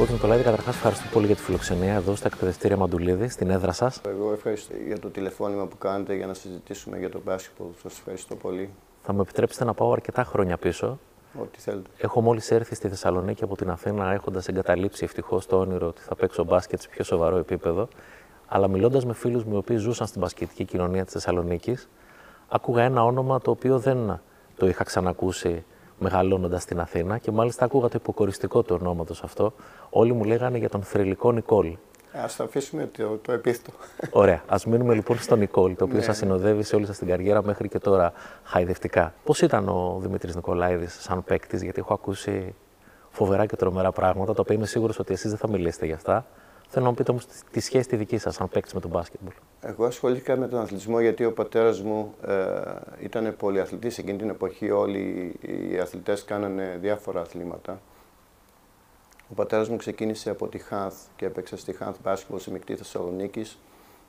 Κότσο Νικολάηδη, καταρχάς ευχαριστώ πολύ για τη φιλοξενία εδώ στα εκπαιδευτήρια Μαντουλίδη, στην έδρα σας. Εγώ ευχαριστώ για το τηλεφώνημα που κάνετε για να συζητήσουμε για το μπάσκετ. Σας ευχαριστώ πολύ. Θα μου επιτρέψετε να πάω αρκετά χρόνια πίσω. Ό,τι θέλετε. Έχω μόλις έρθει στη Θεσσαλονίκη από την Αθήνα, έχοντας εγκαταλείψει ευτυχώς το όνειρο ότι θα παίξω μπάσκετ σε πιο σοβαρό επίπεδο. Αλλά μιλώντας με φίλους μου οι οποίοι ζούσαν στην μπασκετική κοινωνία της Θεσσαλονίκης, άκουγα ένα όνομα το οποίο δεν το είχα ξανακούσει μεγαλώνοντας στην Αθήνα και μάλιστα άκουγα το υποκοριστικό του ονόματος αυτό. Όλοι μου λέγανε για τον θρηλυκό Νικόλ. Α το αφήσουμε το, το επίθετο. Ωραία. Α μείνουμε λοιπόν στον Νικόλ, το οποίο ναι. σας συνοδεύει σε όλη σας την καριέρα μέχρι και τώρα χαϊδευτικά. Πώς ήταν ο Δημήτρης Νικολάηδης σαν παίκτης, γιατί έχω ακούσει φοβερά και τρομερά πράγματα, τα οποία είμαι σίγουρος ότι εσείς δεν θα μιλήσετε γι' αυτά. Θέλω να μου πείτε όμως τη σχέση τη δική σας, αν παίξει με τον μπάσκετ. Εγώ ασχολήθηκα με τον αθλητισμό γιατί ο πατέρας μου ε, ήταν πολυαθλητής. Εκείνη την εποχή όλοι οι αθλητές κάνανε διάφορα αθλήματα. Ο πατέρας μου ξεκίνησε από τη Χάνθ και έπαιξε στη Χάνθ μπάσκετ σε μεικτή Θεσσαλονίκης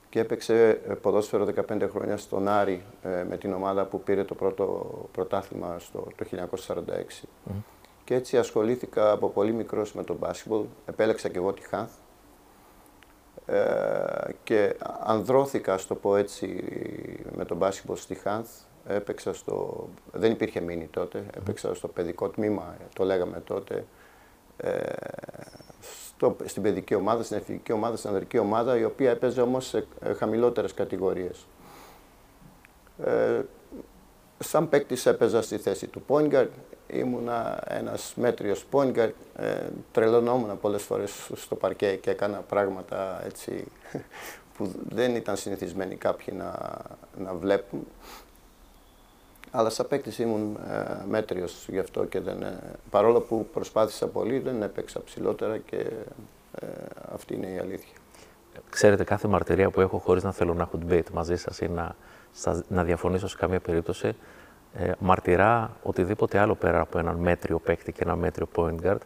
και έπαιξε ε, ποδόσφαιρο 15 χρόνια στον Άρη ε, με την ομάδα που πήρε το πρώτο πρωτάθλημα στο, το 1946. Και έτσι ασχολήθηκα από πολύ μικρός με τον μπάσκετ. Επέλεξα και εγώ τη Χάνθ ε, και ανδρώθηκα, στο πω έτσι, με τον μπάσκετμπολ στη Χάνθ. Έπαιξα στο... Δεν υπήρχε μήνυ τότε. Έπαιξα στο παιδικό τμήμα, το λέγαμε τότε. Ε, στο, στην παιδική ομάδα, στην εθνική ομάδα, στην ανδρική ομάδα, η οποία έπαιζε όμως σε ε, χαμηλότερες κατηγορίες. Ε, σαν παίκτης έπαιζα στη θέση του point guard, ήμουνα ένας μέτριος point guard, ε, τρελωνόμουν πολλές φορές στο παρκέ και έκανα πράγματα έτσι που δεν ήταν συνηθισμένοι κάποιοι να, να βλέπουν. Αλλά σαν παίκτης ήμουν ε, μέτριος γι' αυτό και δεν, ε, παρόλο που προσπάθησα πολύ δεν έπαιξα ψηλότερα και ε, αυτή είναι η αλήθεια. Ξέρετε, κάθε μαρτυρία που έχω χωρίς να θέλω να έχω debate μαζί σας ή να, να διαφωνήσω σε καμία περίπτωση, ε, μαρτυρά οτιδήποτε άλλο πέρα από έναν μέτριο παίκτη και ένα μέτριο point guard.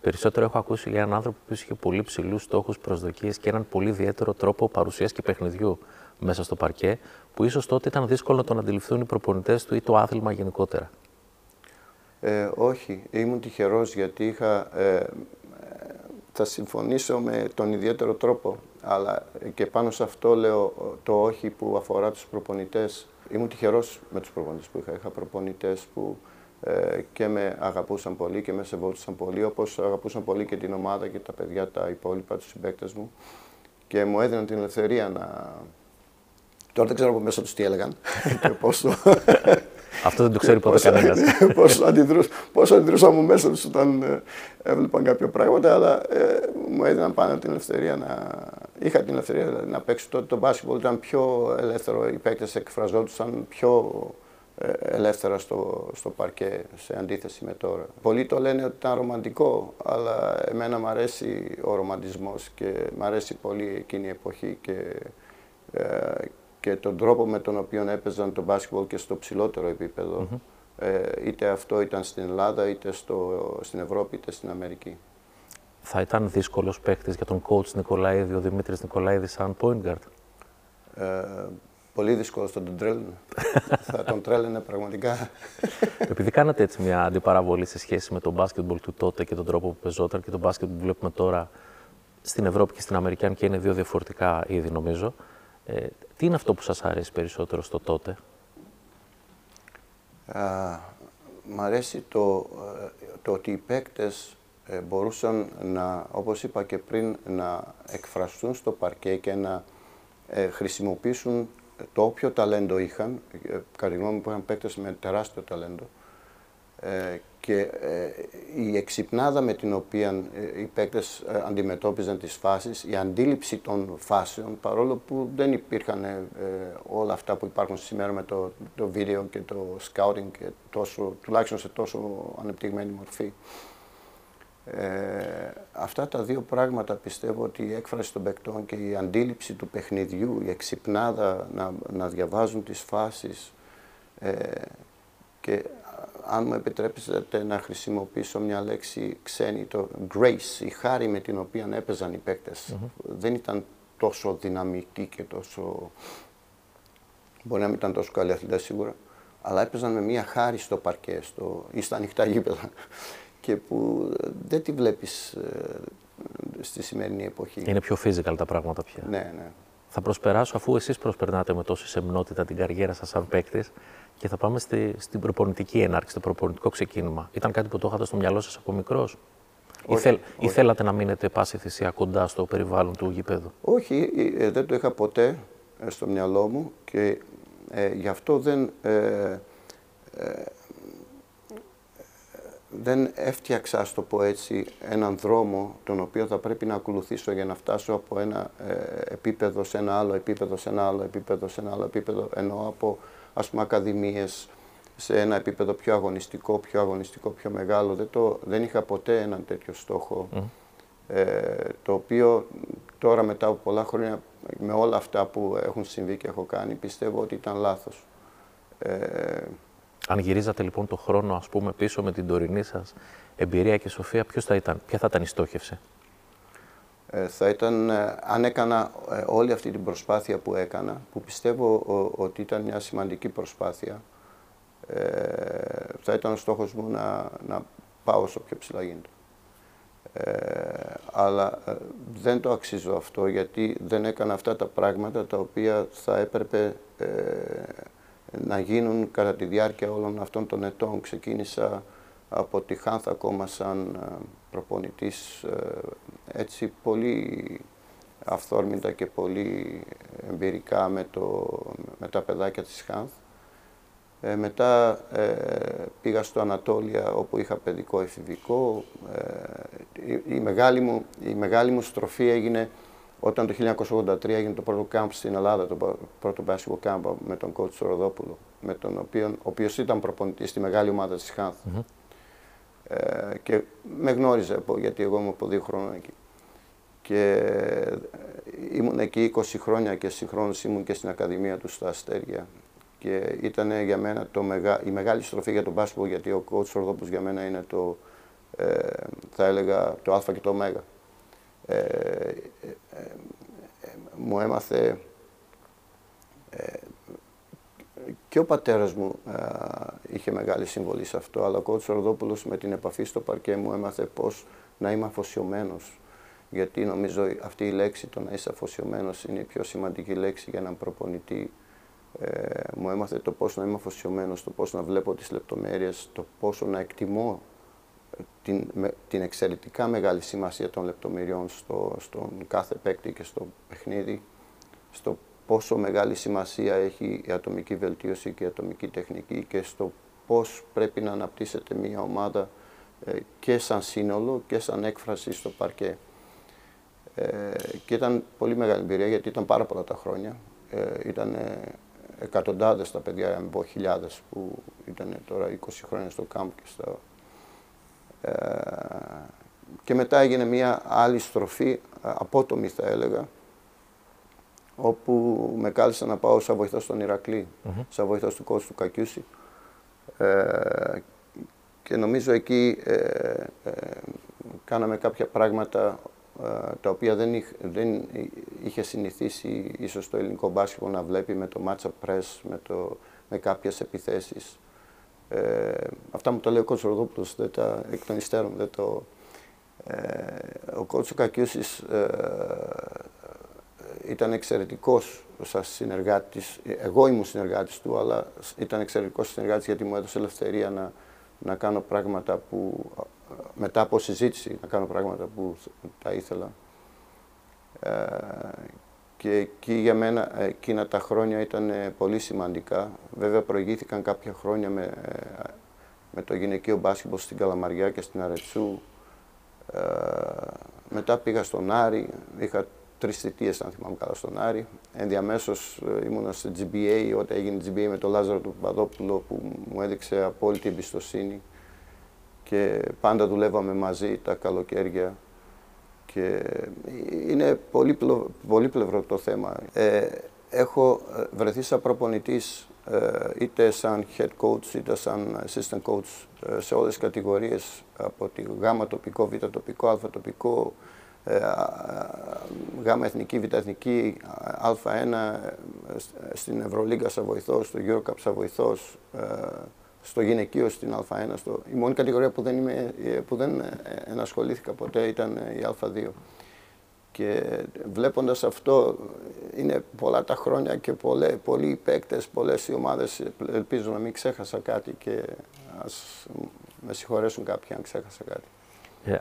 Περισσότερο έχω ακούσει για έναν άνθρωπο που είχε πολύ ψηλούς στόχους, προσδοκίες και έναν πολύ ιδιαίτερο τρόπο παρουσίας και παιχνιδιού μέσα στο παρκέ, που ίσως τότε ήταν δύσκολο να τον αντιληφθούν οι προπονητές του ή το άθλημα γενικότερα. Ε, όχι, ήμουν τυχερός γιατί είχα, ε, θα συμφωνήσω με τον ιδιαίτερο τρόπο, αλλά και πάνω σε αυτό λέω το όχι που αφορά τους προπονητές ήμουν τυχερός με τους προπονητές που είχα. Είχα προπονητές που ε, και με αγαπούσαν πολύ και με σεβόντουσαν πολύ, όπως αγαπούσαν πολύ και την ομάδα και τα παιδιά, τα υπόλοιπα, τους συμπαίκτες μου. Και μου έδιναν την ελευθερία να. Τώρα δεν ξέρω από μέσα τους τι έλεγαν και πόσο. Αυτό δεν το ξέρει ποτέ κανένας. πόσο, αντιδρούσα, πόσο αντιδρούσα από μέσα τους όταν ε, έβλεπαν κάποια πράγματα, αλλά ε, μου έδιναν πάνω την ελευθερία να. Είχα την ελευθερία δηλαδή, να παίξω τότε το μπάσκετ. Ήταν πιο ελεύθερο, οι παίκτες εκφραζόντουσαν πιο ε, ελεύθερα στο, στο παρκέ σε αντίθεση με τώρα. Πολλοί το λένε ότι ήταν ρομαντικό, αλλά εμένα μου αρέσει ο ρομαντισμός και μου αρέσει πολύ εκείνη η εποχή και, ε, και τον τρόπο με τον οποίο έπαιζαν το μπάσκετ και στο ψηλότερο ε, είτε αυτό ήταν στην Ελλάδα, είτε στο, στην Ευρώπη, είτε στην Αμερική. Θα ήταν δύσκολος παίκτης για τον coach Νικολαίδη, ο Δημήτρης Νικολαίδης, σαν point guard; Ε, πολύ δύσκολο θα τον τρέλαινε. θα τον τρέλαινε πραγματικά. Επειδή κάνατε έτσι μια αντιπαραβολή σε σχέση με τον μπάσκετμπολ του τότε και τον τρόπο που πεζόταν και τον μπάσκετ που βλέπουμε τώρα στην Ευρώπη και στην Αμερική, αν και είναι δύο διαφορετικά είδη νομίζω. Ε, τι είναι αυτό που σας αρέσει περισσότερο στο τότε; Α, μ' αρέσει το, ε, το ότι οι παίκτες ε, μπορούσαν να, όπως είπα και πριν, να εκφραστούν στο παρκέ και να ε, χρησιμοποιήσουν το όποιο ταλέντο είχαν. Ε, κατά τη γνώμη μου είχαν παίκτες με τεράστιο ταλέντο ε, και ε, η εξυπνάδα με την οποία ε, οι παίκτες αντιμετώπιζαν τις φάσεις, η αντίληψη των φάσεων, παρόλο που δεν υπήρχαν όλα αυτά που υπάρχουν σήμερα με το, το βίντεο και το scouting, και τόσο, τουλάχιστον σε τόσο ανεπτυγμένη μορφή. Ε, αυτά τα δύο πράγματα πιστεύω ότι η έκφραση των παικτών και η αντίληψη του παιχνιδιού, η εξυπνάδα να, να διαβάζουν τις φάσεις ε, και αν μου επιτρέψετε να χρησιμοποιήσω μια λέξη ξένη, το grace, η χάρη με την οποία έπαιζαν οι παίκτες. Δεν ήταν τόσο δυναμικοί και τόσο... Μπορεί να μην ήταν τόσο καλοί αθλητές σίγουρα, αλλά έπαιζαν με μια χάρη στο παρκέ στο... ή στα ανοιχτά γήπεδα και που δεν τη βλέπεις ε, στη σημερινή εποχή. Είναι πιο physical τα πράγματα πια. Ναι, ναι. Θα προσπεράσω αφού εσείς προσπερνάτε με τόση σεμνότητα την καριέρα σας σαν παίκτης και θα πάμε στη, στην προπονητική έναρξη, στο προπονητικό ξεκίνημα. Ήταν κάτι που το είχατε στο μυαλό σας από μικρός; Ή, θέλ, ή θέλατε να μείνετε πάση θυσία κοντά στο περιβάλλον του γηπέδου; Όχι, ε, δεν το είχα ποτέ ε, στο μυαλό μου και ε, γι' αυτό δεν, ε, ε, δεν έφτιαξα, στο πω έτσι, έναν δρόμο τον οποίο θα πρέπει να ακολουθήσω για να φτάσω από ένα επίπεδο σε ένα άλλο επίπεδο, σε ένα άλλο επίπεδο, σε ένα άλλο επίπεδο, ενώ από ας πούμε ακαδημίες σε ένα επίπεδο πιο αγωνιστικό, πιο αγωνιστικό, πιο μεγάλο. Δεν, το, δεν είχα ποτέ έναν τέτοιο στόχο, το οποίο τώρα μετά από πολλά χρόνια με όλα αυτά που έχουν συμβεί και έχω κάνει, πιστεύω ότι ήταν λάθος. Ε... Αν γυρίζατε λοιπόν το χρόνο, ας πούμε, πίσω με την τωρινή σας εμπειρία και σοφία, ποιος θα ήταν, ποια θα ήταν η στόχευση; Ε, θα ήταν, ε, αν έκανα ε, όλη αυτή την προσπάθεια που έκανα, που πιστεύω ότι ήταν μια σημαντική προσπάθεια, ε, θα ήταν ο στόχος μου να, να πάω όσο πιο ψηλά γίνεται. Ε, αλλά ε, δεν το αξίζω αυτό γιατί δεν έκανα αυτά τα πράγματα τα οποία θα έπρεπε ε, να γίνουν κατά τη διάρκεια όλων αυτών των ετών. Ξεκίνησα από τη Χάνθα ακόμα σαν προπονητής έτσι πολύ αυθόρμητα και πολύ εμπειρικά με, το, με τα παιδάκια της Χάνθ ε, μετά ε, πήγα στο Ανατόλια όπου είχα παιδικό εφηβικό. Ε, η, μεγάλη μου, η μεγάλη μου στροφή έγινε όταν το 1983 έγινε το πρώτο κάμπ στην Ελλάδα, το πρώτο basketball κάμπ με τον coach Ροδόπουλο, με τον οποίο, ο οποίος ήταν προπονητής στη μεγάλη ομάδα της Χάνθ. Ε, και με γνώριζε, γιατί εγώ ήμουν από δύο χρόνια εκεί. Και ήμουν εκεί 20 χρόνια και συγχρόνως ήμουν και στην Ακαδημία του στα Αστέρια και ήταν για μένα το μεγα... η μεγάλη στροφή για τον μπάσκετ γιατί ο coach Ορδόπουλος για μένα είναι το, ε, θα έλεγα, το α και το ω. Ε, ε, ε, μου έμαθε ε, και ο πατέρας μου είχε μεγάλη συμβολή σε αυτό, αλλά ο coach Ορδόπουλος με την επαφή στο παρκέ μου έμαθε πώς να είμαι αφοσιωμένος. Γιατί νομίζω αυτή η λέξη, το να είσαι αφοσιωμένος, είναι η πιο σημαντική λέξη για έναν προπονητή ε, μου έμαθε το πώς να είμαι αφοσιωμένος, το πώς να βλέπω τις λεπτομέρειες, το πόσο να εκτιμώ ε, την, την εξαιρετικά μεγάλη σημασία των λεπτομεριών στο, στον κάθε παίκτη και στο παιχνίδι, στο πόσο μεγάλη σημασία έχει η ατομική βελτίωση και η ατομική τεχνική και στο πώς πρέπει να αναπτύσσεται μια ομάδα ε, και σαν σύνολο και σαν έκφραση στο παρκέ. Ε, και ήταν πολύ μεγάλη εμπειρία γιατί ήταν πάρα πολλά τα χρόνια. Ε, ήταν εκατοντάδες τα παιδιά, αν πω χιλιάδες, που ήταν τώρα 20 χρόνια στο κάμπ και στα... Ε, και μετά έγινε μια άλλη στροφή, απότομη θα έλεγα, όπου με κάλεσαν να πάω σαν βοηθός στον Ηρακλή, mm-hmm. σαν βοηθός του κόσμου του Κακιούση. Ε, και νομίζω εκεί ε, ε, κάναμε κάποια πράγματα ε, τα οποία δεν, είχε, δεν είχε συνηθίσει ίσως το ελληνικό μπάσκετ να βλέπει με το match press, με, το, με κάποιες επιθέσεις. Ε, αυτά μου το λέει ο κότσο Ροδόπουλος, δεν τα εκ των υστέρων, δεν το... Ε, ο κότσο Κακιούσης ε, ήταν εξαιρετικός σαν συνεργάτης, εγώ ήμουν συνεργάτης του, αλλά ήταν εξαιρετικός συνεργάτης γιατί μου έδωσε ελευθερία να, να κάνω πράγματα που μετά από συζήτηση να κάνω πράγματα που τα ήθελα. Ε, και εκεί για μένα εκείνα τα χρόνια ήταν ε, πολύ σημαντικά. Βέβαια προηγήθηκαν κάποια χρόνια με, ε, με το γυναικείο μπάσκετμπολ στην Καλαμαριά και στην Αρετσού. Ε, μετά πήγα στον Άρη, είχα τρεις θητείες αν θυμάμαι καλά στον Άρη. Ενδιαμέσως ήμουνα στο GBA όταν έγινε GBA με τον Λάζαρο του Παδόπουλο που μου έδειξε απόλυτη εμπιστοσύνη και πάντα δουλεύαμε μαζί τα καλοκαίρια και είναι πολύ, πολύ πλευρό το θέμα. Ε, έχω ε, βρεθεί σαν προπονητής ε, είτε σαν head coach είτε σαν assistant coach ε, σε όλες τις κατηγορίες από τη γάμα τοπικό, β τοπικό, α τοπικό, γάμα εθνική, β εθνική, α1, στην Ευρωλίγκα σαν βοηθός, στο Eurocup σαν βοηθός, στο γυναικείο στην Α1. Στο... Η μόνη κατηγορία που δεν, είμαι, που δεν ενασχολήθηκα ποτέ ήταν η Α2. Και βλέποντας αυτό, είναι πολλά τα χρόνια και πολλέ, πολλοί οι παίκτες, πολλές οι ομάδες, ελπίζω να μην ξέχασα κάτι και ας με συγχωρέσουν κάποιοι αν ξέχασα κάτι. Yeah.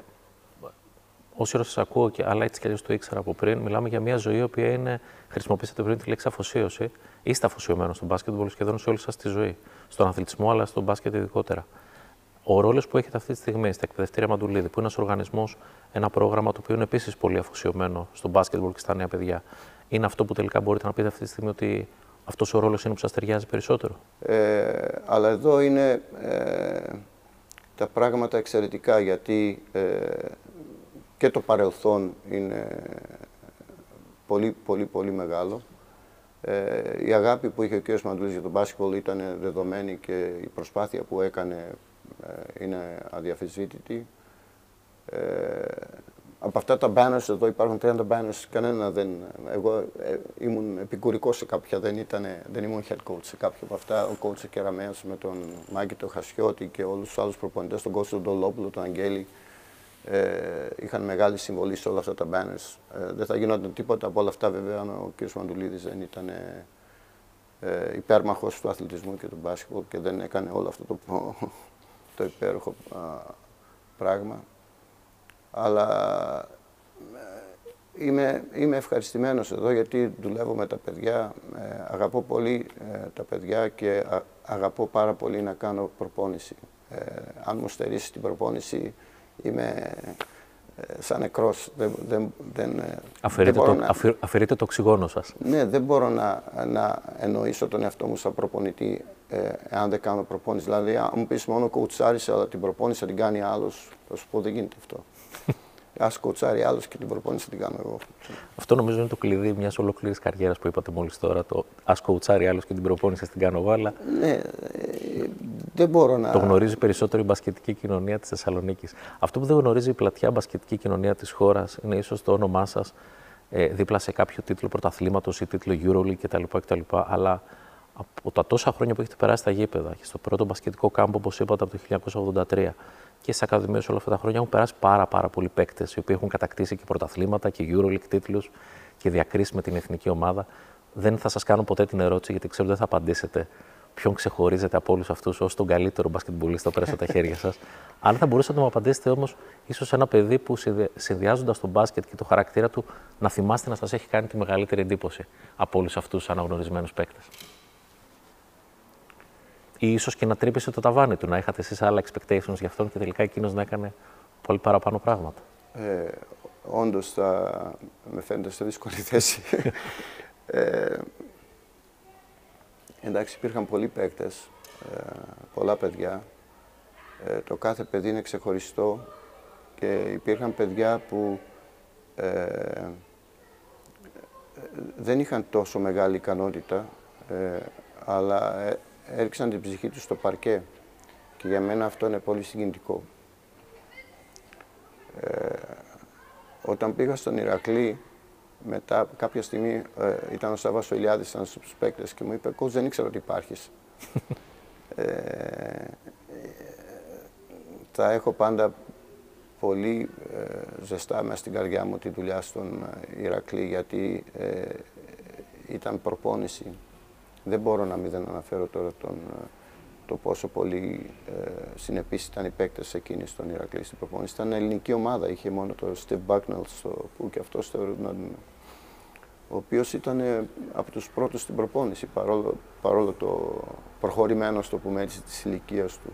Όση ώρα σα ακούω, και, αλλά έτσι κι αλλιώς το ήξερα από πριν, μιλάμε για μια ζωή η οποία είναι. Χρησιμοποιήσατε πριν τη λέξη αφοσίωση. Είστε αφοσιωμένος στο μπάσκετ σχεδόν σε όλη σας τη ζωή. Στον αθλητισμό, αλλά στον μπάσκετ ειδικότερα. Ο ρόλος που έχετε αυτή τη στιγμή στα εκπαιδευτήρια Μαντουλίδη, που είναι ένας οργανισμός, ένα πρόγραμμα το οποίο είναι επίσης πολύ αφοσιωμένο στο μπάσκετ και στα νέα παιδιά, είναι αυτό που τελικά μπορείτε να πείτε αυτή τη στιγμή ότι αυτός ο ρόλος είναι που σας ταιριάζει περισσότερο; Ε, αλλά εδώ είναι ε, τα πράγματα εξαιρετικά γιατί ε, και το παρελθόν είναι πολύ, πολύ, πολύ μεγάλο. Ε, η αγάπη που είχε ο κ. Μαντουλής για τον μπάσκετμπολ ήταν δεδομένη και η προσπάθεια που έκανε ε, είναι αδιαφυσβήτητη. Ε, από αυτά τα banners εδώ υπάρχουν 30 banners, κανένα δεν... Εγώ ε, ήμουν επικουρικός σε κάποια, δεν, ήταν, δεν ήμουν head coach σε κάποια από αυτά. Ο coach Κεραμέας με τον Μάκη τον Χασιώτη και όλους τους άλλους προπονητές, τον coach τον Ντολόπουλο, τον Αγγέλη, ε, είχαν μεγάλη συμβολή σε όλα αυτά τα banners. Ε, δεν θα γινόταν τίποτα από όλα αυτά βέβαια αν ο κ. Μαντουλίδης δεν ήταν ε, ε, υπέρμαχος του αθλητισμού και του μπάσκετ και δεν έκανε όλο αυτό το, το υπέροχο α, πράγμα. Αλλά ε, είμαι, είμαι ευχαριστημένος εδώ γιατί δουλεύω με τα παιδιά, ε, αγαπώ πολύ τα παιδιά και αγαπώ πάρα πολύ να κάνω προπόνηση. αν μου στερήσεις την προπόνηση είμαι ε, σαν νεκρός. Δεν, δεν, δεν, ε, αφαιρείτε, δεν το, να... αφαιρείτε το οξυγόνο σας. Ναι, δεν μπορώ να, να εννοήσω τον εαυτό μου σαν προπονητή ε, εάν δεν κάνω προπόνηση. Δηλαδή, αν μου πεις μόνο κοουτσάρισε, αλλά την προπόνηση θα την κάνει άλλος, θα σου πω δεν γίνεται αυτό. Α κοτσάρει άλλος και την προπόνηση την κάνω εγώ. Αυτό νομίζω είναι το κλειδί μιας ολόκληρη καριέρας που είπατε μόλις τώρα. Το ας κοτσάρει άλλος και την προπόνηση την κάνω εγώ. Αλλά... Ναι, δεν μπορώ να. Το γνωρίζει περισσότερο η μπασκετική κοινωνία της Θεσσαλονίκης. Αυτό που δεν γνωρίζει η πλατιά μπασκετική κοινωνία της χώρας είναι ίσως το όνομά σας ε, δίπλα σε κάποιο τίτλο πρωταθλήματος ή τίτλο Euroleague κτλ. κτλ. Αλλά από τα τόσα χρόνια που έχετε περάσει στα γήπεδα και στο πρώτο μπασκετικό κάμπο, όπως είπατε, από το 1983 και στις ακαδημίες όλα αυτά τα χρόνια έχουν περάσει πάρα, πάρα πολλοί παίκτες οι οποίοι έχουν κατακτήσει και πρωταθλήματα και Euroleague τίτλους και διακρίσει με την εθνική ομάδα. Δεν θα σας κάνω ποτέ την ερώτηση, γιατί ξέρω ότι δεν θα απαντήσετε ποιον ξεχωρίζετε από όλους αυτούς ως τον καλύτερο μπασκετμπολίστα πέρα στα χέρια σας. Αν θα μπορούσατε να μου απαντήσετε όμως, ίσως ένα παιδί που συνδυάζοντας τον μπάσκετ και το χαρακτήρα του να θυμάστε να σας έχει κάνει τη μεγαλύτερη εντύπωση από όλους αυτούς του αναγνωρισμένους παίκτες ή ίσως και να τρύπησε το ταβάνι του, να είχατε εσείς άλλα expectations για αυτόν και τελικά εκείνος να έκανε πολύ παραπάνω πράγματα. Ε, Όντως θα με φαίνεται σε δύσκολη θέση. ε, εντάξει, υπήρχαν πολλοί παίκτες, ε, πολλά παιδιά. Ε, το κάθε παιδί είναι ξεχωριστό και υπήρχαν παιδιά που ε, δεν είχαν τόσο μεγάλη ικανότητα, ε, αλλά έριξαν την ψυχή τους στο παρκέ και για μένα αυτό είναι πολύ συγκινητικό. Ε, όταν πήγα στον Ηρακλή, μετά κάποια στιγμή ε, ήταν ο Σάββας ο Ηλιάδης, ήταν στους παίκτες και μου είπε «Κότς, δεν ήξερα ότι υπάρχεις». ε, θα έχω πάντα πολύ ε, ζεστά μέσα στην καρδιά μου τη δουλειά στον Ηρακλή γιατί ε, ήταν προπόνηση. Δεν μπορώ να μην αναφέρω τώρα τον, ε, το πόσο πολύ ε, συνεπείς ήταν οι παίκτες εκείνοι στον Ηρακλή στην προπόνηση. Ήταν ελληνική ομάδα, είχε μόνο το Steve Bucknell στο, που και αυτός θεωρούνταν ο οποίος ήταν ε, από τους πρώτους στην προπόνηση, παρόλο, παρόλο το προχωρημένο, στο πούμε έτσι, της ηλικίας του.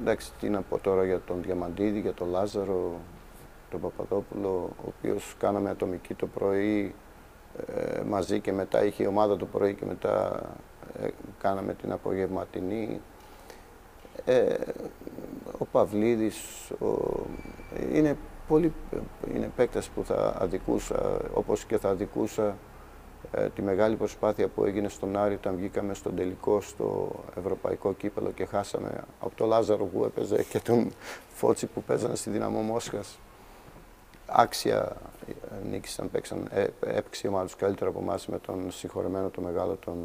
Εντάξει, τι να πω τώρα για τον Διαμαντίδη, για τον Λάζαρο, τον Παπαδόπουλο, ο οποίος κάναμε ατομική το πρωί, ε, μαζί και μετά είχε η ομάδα το πρωί και μετά ε, κάναμε την απογευματινή. Ε, ο Παυλίδης, ο, είναι πολύ είναι παίκτες που θα αδικούσα, όπως και θα αδικούσα ε, τη μεγάλη προσπάθεια που έγινε στον Άρη όταν βγήκαμε στον τελικό στο Ευρωπαϊκό Κύπελο και χάσαμε από τον Λάζαρο που έπαιζε και τον Φώτσι που παίζανε στη Δυναμό Μόσχας άξια ε, νίκησαν, παίξαν, ε, έπαιξε η ομάδα καλύτερα από εμάς με τον συγχωρεμένο το μεγάλο τον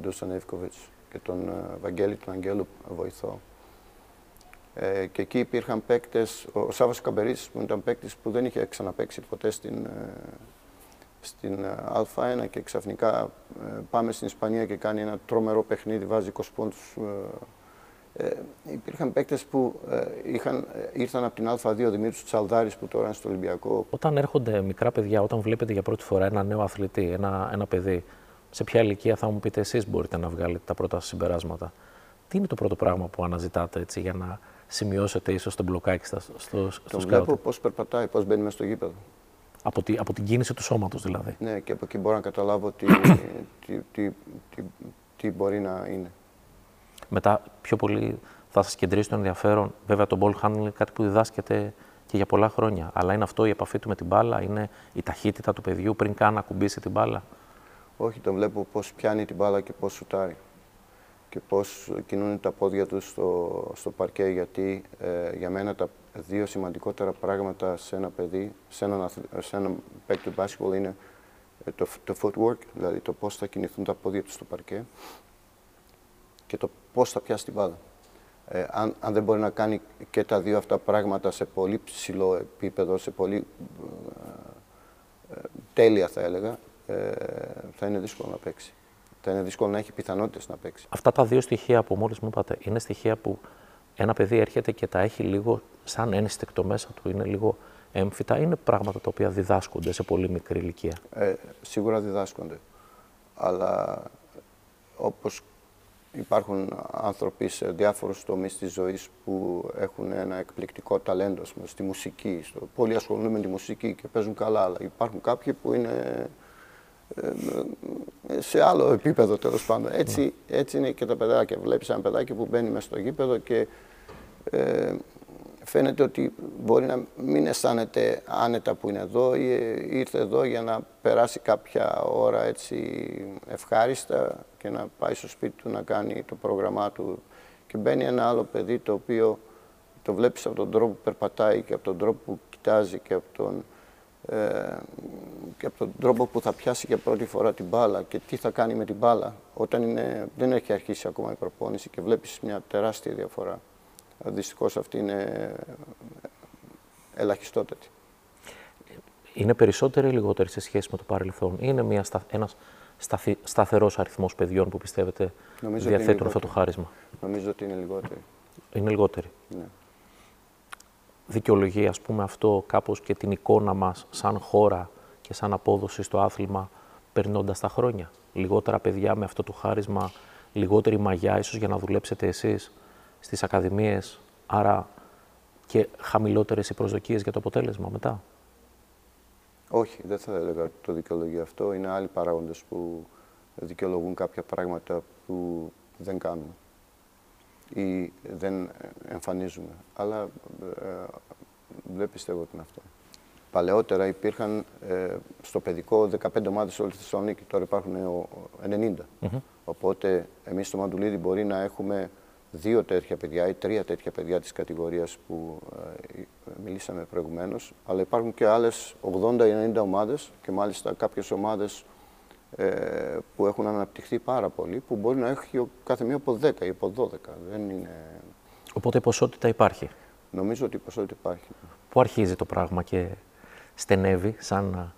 Ντούσαν Εύκοβιτς και τον ε, Βαγγέλη τον Αγγέλου βοηθό. Ε, και εκεί υπήρχαν παίκτες, ο Σάββας Καμπερής που ήταν παίκτης που δεν είχε ξαναπαίξει ποτέ στην, ε, στην Α1 και ξαφνικά πάμε στην Ισπανία και κάνει ένα τρομερό παιχνίδι, βάζει 20 πόντους ε, υπήρχαν παίκτες που ε, είχαν, ε, ήρθαν από την Α2, Δημήτρης Τσαλδάρης που τώρα είναι στο Ολυμπιακό. Όταν έρχονται μικρά παιδιά, όταν βλέπετε για πρώτη φορά ένα νέο αθλητή, ένα, ένα παιδί, σε ποια ηλικία θα μου πείτε εσείς μπορείτε να βγάλετε τα πρώτα συμπεράσματα; Τι είναι το πρώτο πράγμα που αναζητάτε έτσι, για να σημειώσετε ίσως το μπλοκάκι στο, στο, στο Το βλέπω πώς περπατάει, πώς μπαίνει μέσα στο γήπεδο. Από, τη, από την κίνηση του σώματος δηλαδή. Ναι, και από εκεί μπορώ να καταλάβω τι, τι, τι, τι, τι μπορεί να είναι. Μετά πιο πολύ θα σας κεντρήσει το ενδιαφέρον. Βέβαια, το ball handling είναι κάτι που διδάσκεται και για πολλά χρόνια. Αλλά είναι αυτό η επαφή του με την μπάλα, είναι η ταχύτητα του παιδιού πριν καν ακουμπήσει την μπάλα. Όχι, το βλέπω πώς πιάνει την μπάλα και πώς σουτάρει. Και πώς κινούν τα πόδια του στο, στο παρκέ. Γιατί ε, για μένα τα δύο σημαντικότερα πράγματα σε ένα παιδί, σε έναν, σε ένα παίκτη του basketball είναι ε, το, το footwork, δηλαδή το πώς θα κινηθούν τα πόδια του στο παρκέ και το πώς θα πιάσει την μπάλα. Ε, αν, αν δεν μπορεί να κάνει και τα δύο αυτά πράγματα σε πολύ ψηλό επίπεδο, σε πολύ ε, ε τέλεια θα έλεγα, ε, θα είναι δύσκολο να παίξει. Θα είναι δύσκολο να έχει πιθανότητες να παίξει. Αυτά τα δύο στοιχεία που μόλις μου είπατε, είναι στοιχεία που ένα παιδί έρχεται και τα έχει λίγο σαν ένστικτο μέσα του, είναι λίγο έμφυτα, είναι πράγματα τα οποία διδάσκονται σε πολύ μικρή ηλικία; Ε, σίγουρα διδάσκονται. Αλλά όπως Υπάρχουν άνθρωποι σε διάφορους τομείς της ζωής που έχουν ένα εκπληκτικό ταλέντο στη μουσική. Στο, πολλοί ασχολούνται με τη μουσική και παίζουν καλά, αλλά υπάρχουν κάποιοι που είναι ε, σε άλλο επίπεδο τέλος πάντων. Έτσι, ναι. έτσι είναι και τα παιδάκια. Βλέπεις ένα παιδάκι που μπαίνει μέσα στο γήπεδο και ε, φαίνεται ότι μπορεί να μην αισθάνεται άνετα που είναι εδώ ή ήρθε εδώ για να περάσει κάποια ώρα έτσι ευχάριστα και να πάει στο σπίτι του να κάνει το πρόγραμμά του και μπαίνει ένα άλλο παιδί το οποίο το βλέπεις από τον τρόπο που περπατάει και από τον τρόπο που κοιτάζει και από τον, ε, και από τον τρόπο που θα πιάσει για πρώτη φορά την μπάλα και τι θα κάνει με την μπάλα όταν είναι, δεν έχει αρχίσει ακόμα η προπόνηση και βλέπεις μια τεράστια διαφορά. Δυστυχώς αυτή είναι ελαχιστότατη. Είναι περισσότερη ή λιγότερη σε σχέση με το παρελθόν; Είναι μια, ένας σταθι, σταθερός αριθμός παιδιών που πιστεύετε Νομίζω διαθέτουν αυτό το χάρισμα. Νομίζω ότι είναι λιγότερη. Είναι λιγότερη. Ναι. Δικαιολογεί ας πούμε αυτό κάπως και την εικόνα μας σαν χώρα και σαν απόδοση στο άθλημα περνώντας τα χρόνια. Λιγότερα παιδιά με αυτό το χάρισμα, λιγότερη μαγιά ίσως για να δουλέψετε εσείς στις ακαδημίες, άρα και χαμηλότερες οι προσδοκίες για το αποτέλεσμα μετά. Όχι, δεν θα έλεγα ότι το δικαιολογεί αυτό. Είναι άλλοι παράγοντες που δικαιολογούν κάποια πράγματα που δεν κάνουμε ή δεν εμφανίζουμε. Αλλά ε, δεν πιστεύω ότι είναι αυτό. Παλαιότερα υπήρχαν ε, στο παιδικό 15 ομάδες όλη τη Θεσσαλονίκη, τώρα υπάρχουν 90. Οπότε εμείς στο Μαντουλίδι μπορεί να έχουμε δύο τέτοια παιδιά ή τρία τέτοια παιδιά της κατηγορίας που ε, μιλήσαμε προηγουμένως, αλλά υπάρχουν και άλλες 80 ή 90 ομάδες και μάλιστα κάποιες ομάδες ε, που έχουν αναπτυχθεί πάρα πολύ, που μπορεί να έχει κάθε μία από 10 ή από 12. Δεν είναι... Οπότε η ποσότητα υπάρχει; Νομίζω ότι η ποσότητα υπάρχει. Πού αρχίζει το πράγμα και στενεύει σαν,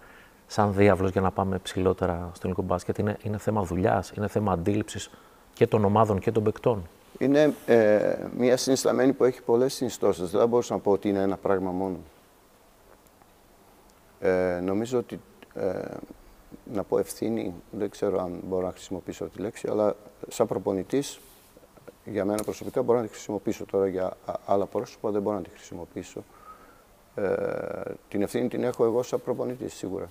σαν διάβλος για να πάμε ψηλότερα στο ελληνικό μπάσκετ; Είναι, είναι θέμα δουλειάς, είναι θέμα αντίληψης και των ομάδων και των παικτών; Είναι ε, μια συνισταμένη που έχει πολλές συνιστώσεις. Δεν θα μπορούσα να πω ότι είναι ένα πράγμα μόνο. Ε, νομίζω ότι, ε, να πω ευθύνη, δεν ξέρω αν μπορώ να χρησιμοποιήσω τη λέξη, αλλά σαν προπονητής, για μένα προσωπικά μπορώ να τη χρησιμοποιήσω τώρα για άλλα πρόσωπα, δεν μπορώ να τη χρησιμοποιήσω. Ε, την ευθύνη την έχω εγώ σαν προπονητής, σίγουρα.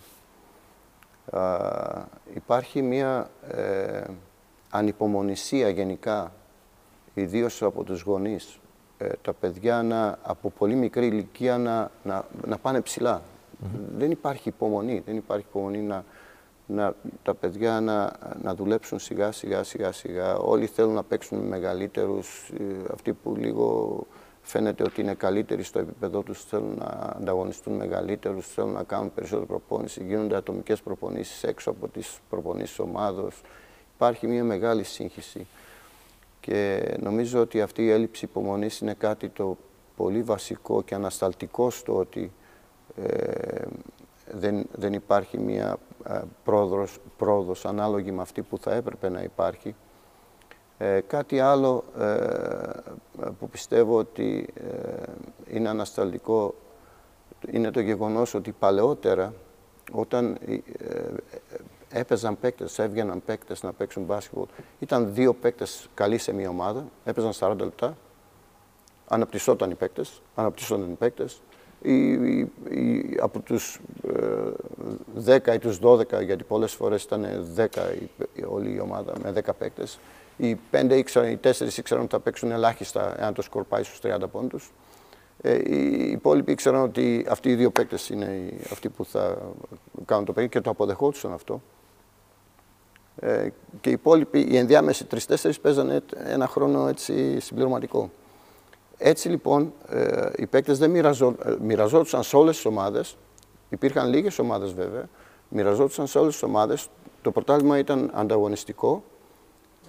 υπάρχει μια ε, ανυπομονησία γενικά ιδίως από τους γονείς, ε, τα παιδιά να, από πολύ μικρή ηλικία να, να, να πάνε ψηλά. Δεν υπάρχει υπομονή, δεν υπάρχει υπομονή να, να, τα παιδιά να, να δουλέψουν σιγά σιγά σιγά σιγά. Όλοι θέλουν να παίξουν με μεγαλύτερους, ε, αυτοί που λίγο φαίνεται ότι είναι καλύτεροι στο επίπεδό τους, θέλουν να ανταγωνιστούν μεγαλύτερους, θέλουν να κάνουν περισσότερη προπόνηση, γίνονται ατομικές προπονήσεις έξω από τις προπονήσεις ομάδος. Υπάρχει μια μεγάλη σύγχυση. Και νομίζω ότι αυτή η έλλειψη υπομονής είναι κάτι το πολύ βασικό και ανασταλτικό στο ότι ε, δεν, δεν υπάρχει μια ε, πρόοδος, πρόοδος ανάλογη με αυτή που θα έπρεπε να υπάρχει. Ε, κάτι άλλο ε, που πιστεύω ότι είναι ανασταλτικό είναι το γεγονός ότι παλαιότερα όταν έπαιζαν παίκτες, έβγαιναν παίκτες να παίξουν μπάσκετ, ήταν δύο παίκτες καλοί σε μια ομάδα, έπαιζαν 40 λεπτά, αναπτυσσόταν οι παίκτες, αναπτυσσόταν οι παίκτες, από τους 10 ε, ή τους 12, γιατί πολλές φορές ήταν 10 η, όλη η ομάδα με 10 παίκτες, οι 5 ήξεραν, οι 4 ήξεραν ότι θα παίξουν ελάχιστα εάν το σκορ πάει στους 30 πόντους. Ε, οι υπόλοιποι ήξεραν ότι αυτοί οι δύο παίκτες είναι αυτοί που θα κάνουν το παιχνίδι και το αποδεχόντουσαν αυτό. Ε, και οι υπόλοιποι, οι ενδιάμεσοι τρει-τέσσερι παίζανε ένα χρόνο έτσι συμπληρωματικό. Έτσι λοιπόν ε, οι παίκτες δεν μοιραζό, ε, μοιραζόντουσαν σε όλες τις ομάδες. Υπήρχαν λίγες ομάδες βέβαια. Μοιραζόντουσαν σε όλες τις ομάδες. Το πρωτάθλημα ήταν ανταγωνιστικό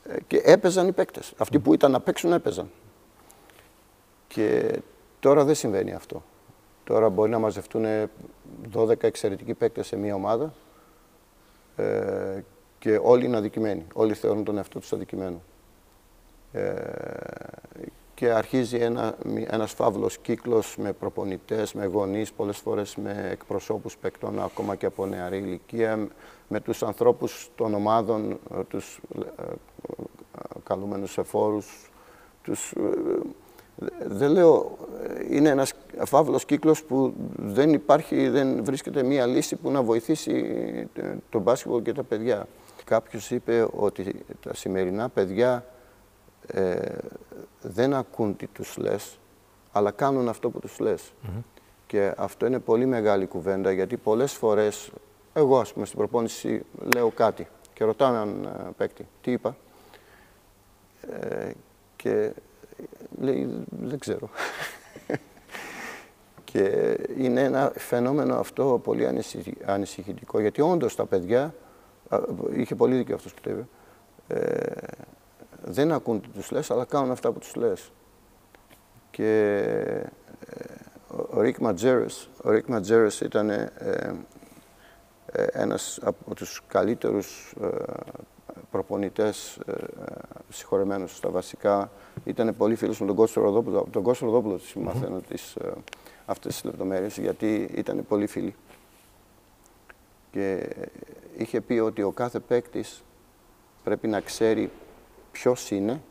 ε, και έπαιζαν οι παίκτες. Αυτοί που ήταν να παίξουν έπαιζαν. Και τώρα δεν συμβαίνει αυτό. Τώρα μπορεί να μαζευτούν 12 εξαιρετικοί παίκτες σε μία ομάδα ε, και όλοι είναι αδικημένοι. Όλοι θεωρούν τον εαυτό τους αδικημένο. Ε, και αρχίζει ένα, ένας φαύλος κύκλος με προπονητές, με γονείς, πολλές φορές με εκπροσώπους παικτών ακόμα και από νεαρή ηλικία, με τους ανθρώπους των ομάδων, ε, τους ε, καλούμενους εφόρους, τους, δεν λέω, είναι ένας φαύλος κύκλος που δεν υπάρχει, δεν βρίσκεται μία λύση που να βοηθήσει τον μπάσκετμπολ και τα παιδιά. Κάποιος είπε ότι τα σημερινά παιδιά ε, δεν ακούν τι τους λες, αλλά κάνουν αυτό που τους λες. Και αυτό είναι πολύ μεγάλη κουβέντα, γιατί πολλές φορές, εγώ ας πούμε στην προπόνηση λέω κάτι και ρωτάω έναν ε, παίκτη, τι είπα, ε, και λέει, δεν ξέρω. και είναι ένα φαινόμενο αυτό πολύ ανησυχητικό, γιατί όντως τα παιδιά είχε πολύ δίκιο αυτός που το ε, δεν ακούν τι τους λες, αλλά κάνουν αυτά που τους λες. Και ε, ο Ρίκ Ματζέρες, ο Ρίκ Ματζέρες ήταν ε, ε, ένας από τους καλύτερους ε, προπονητές ε, συγχωρεμένους στα βασικά. Ήταν πολύ φίλος με τον Κώστο Ροδόπουλο. τον Κώστο Ροδόπουλο mm μαθαίνω τις, ε, αυτές τις λεπτομέρειες, γιατί ήταν πολύ φίλοι. Και είχε πει ότι ο κάθε παίκτης πρέπει να ξέρει ποιος είναι,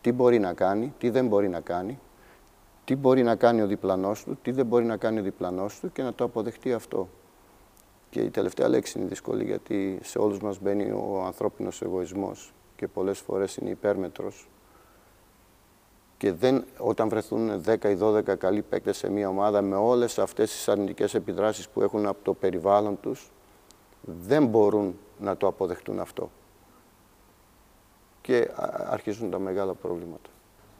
τι μπορεί να κάνει, τι δεν μπορεί να κάνει, τι μπορεί να κάνει ο διπλανός του, τι δεν μπορεί να κάνει ο διπλανός του και να το αποδεχτεί αυτό. Και η τελευταία λέξη είναι δύσκολη γιατί σε όλους μας μπαίνει ο ανθρώπινος εγωισμός και πολλές φορές είναι υπέρμετρος και δεν, όταν βρεθούν 10 ή 12 καλοί παίκτες σε μια ομάδα με όλες αυτές τις αρνητικές επιδράσεις που έχουν από το περιβάλλον τους, δεν μπορούν να το αποδεχτούν αυτό. Και αρχίζουν τα μεγάλα προβλήματα.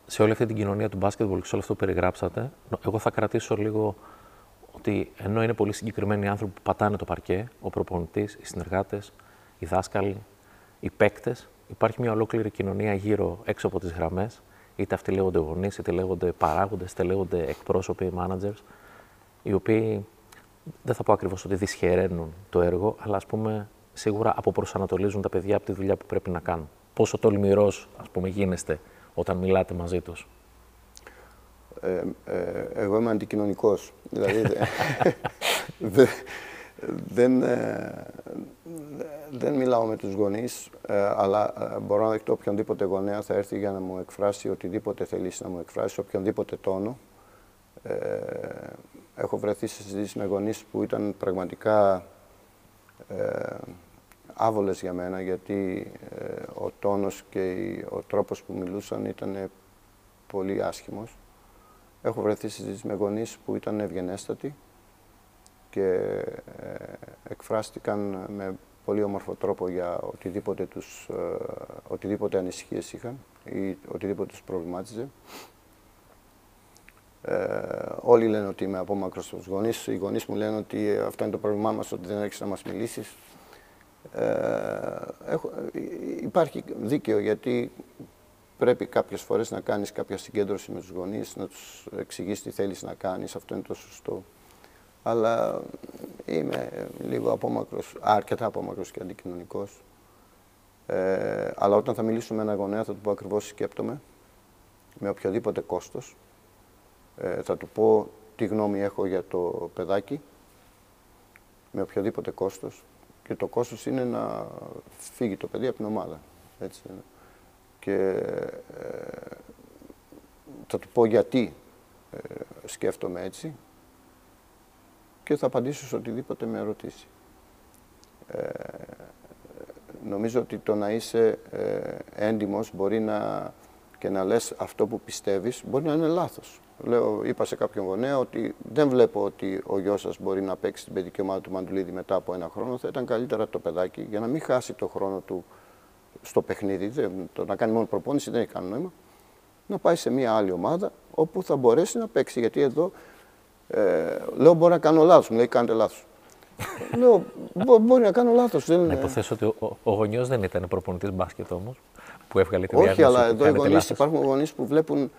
Σε όλη αυτή την κοινωνία του μπάσκετμπολ και σε όλο αυτό που περιγράψατε, εγώ θα κρατήσω λίγο ότι ενώ είναι πολύ συγκεκριμένοι άνθρωποι που πατάνε το παρκέ, ο προπονητής, οι συνεργάτες, οι δάσκαλοι, οι παίκτες, υπάρχει μια ολόκληρη κοινωνία γύρω έξω από τις γραμμές. Είτε αυτοί λέγονται γονείς, είτε λέγονται παράγοντες, είτε λέγονται εκπρόσωποι, managers, οι οποίοι δεν θα πω ακριβώς ότι δυσχεραίνουν το έργο, αλλά ας πούμε σίγουρα αποπροσανατολίζουν τα παιδιά από τη δουλειά που πρέπει να κάνουν. Πόσο τολμηρός, ας πούμε, γίνεστε όταν μιλάτε μαζί τους; Ε, ε, εγώ είμαι αντικοινωνικός. δηλαδή δε, δεν, ε, δεν μιλάω με τους γονείς, ε, αλλά ε, μπορώ να δεχτώ οποιονδήποτε γονέα θα έρθει για να μου εκφράσει οτιδήποτε θελήσει να μου εκφράσει, οποιονδήποτε τόνο. Ε, έχω βρεθεί σε συζητήσεις με γονείς που ήταν πραγματικά ε, άβολες για μένα, γιατί ε, ο τόνος και ο τρόπος που μιλούσαν ήταν πολύ άσχημος. Έχω βρεθεί συζητήσεις με γονείς που ήταν ευγενέστατοι και ε, εκφράστηκαν με πολύ όμορφο τρόπο για οτιδήποτε, τους, ε, οτιδήποτε ανησυχίες είχαν ή οτιδήποτε τους προβλημάτιζε. Ε, όλοι λένε ότι είμαι απόμακρος στους γονείς. Οι γονείς μου λένε ότι αυτό είναι το πρόβλημά μας, ότι δεν έχεις να μας μιλήσεις. Ε, έχω, υπάρχει δίκαιο γιατί πρέπει κάποιες φορές να κάνεις κάποια συγκέντρωση με τους γονείς, να τους εξηγήσεις τι θέλεις να κάνεις, αυτό είναι το σωστό. Αλλά είμαι λίγο απόμακρος, αρκετά απόμακρος και αντικοινωνικός. Ε, αλλά όταν θα μιλήσω με ένα γονέα θα του πω ακριβώς σκέπτομαι, με οποιοδήποτε κόστος. Ε, θα του πω τι γνώμη έχω για το παιδάκι, με οποιοδήποτε κόστος. Και το κόστος είναι να φύγει το παιδί από την ομάδα. Έτσι. Και ε, θα του πω γιατί ε, σκέφτομαι έτσι και θα απαντήσω σε οτιδήποτε με ρωτήσει. Ε, νομίζω ότι το να είσαι ε, έντιμος μπορεί να και να λες αυτό που πιστεύεις μπορεί να είναι λάθος. Λέω, είπα σε κάποιον γονέα ότι δεν βλέπω ότι ο γιος σας μπορεί να παίξει την παιδική ομάδα του Μαντουλίδη μετά από ένα χρόνο. Θα ήταν καλύτερα το παιδάκι για να μην χάσει το χρόνο του στο παιχνίδι. το να κάνει μόνο προπόνηση δεν έχει κανένα νόημα. Να πάει σε μια άλλη ομάδα όπου θα μπορέσει να παίξει. Γιατί εδώ ε, λέω μπορεί να κάνω λάθος. Μου λέει κάνετε λάθος. λέω μπορεί να κάνω λάθος. Δεν... Να υποθέσω ότι ο, ο γονιός δεν ήταν προπονητής μπάσκετ όμως που έβγαλε τη Όχι, αλλά εδώ οι γονεί υπάρχουν γονείς που βλέπουν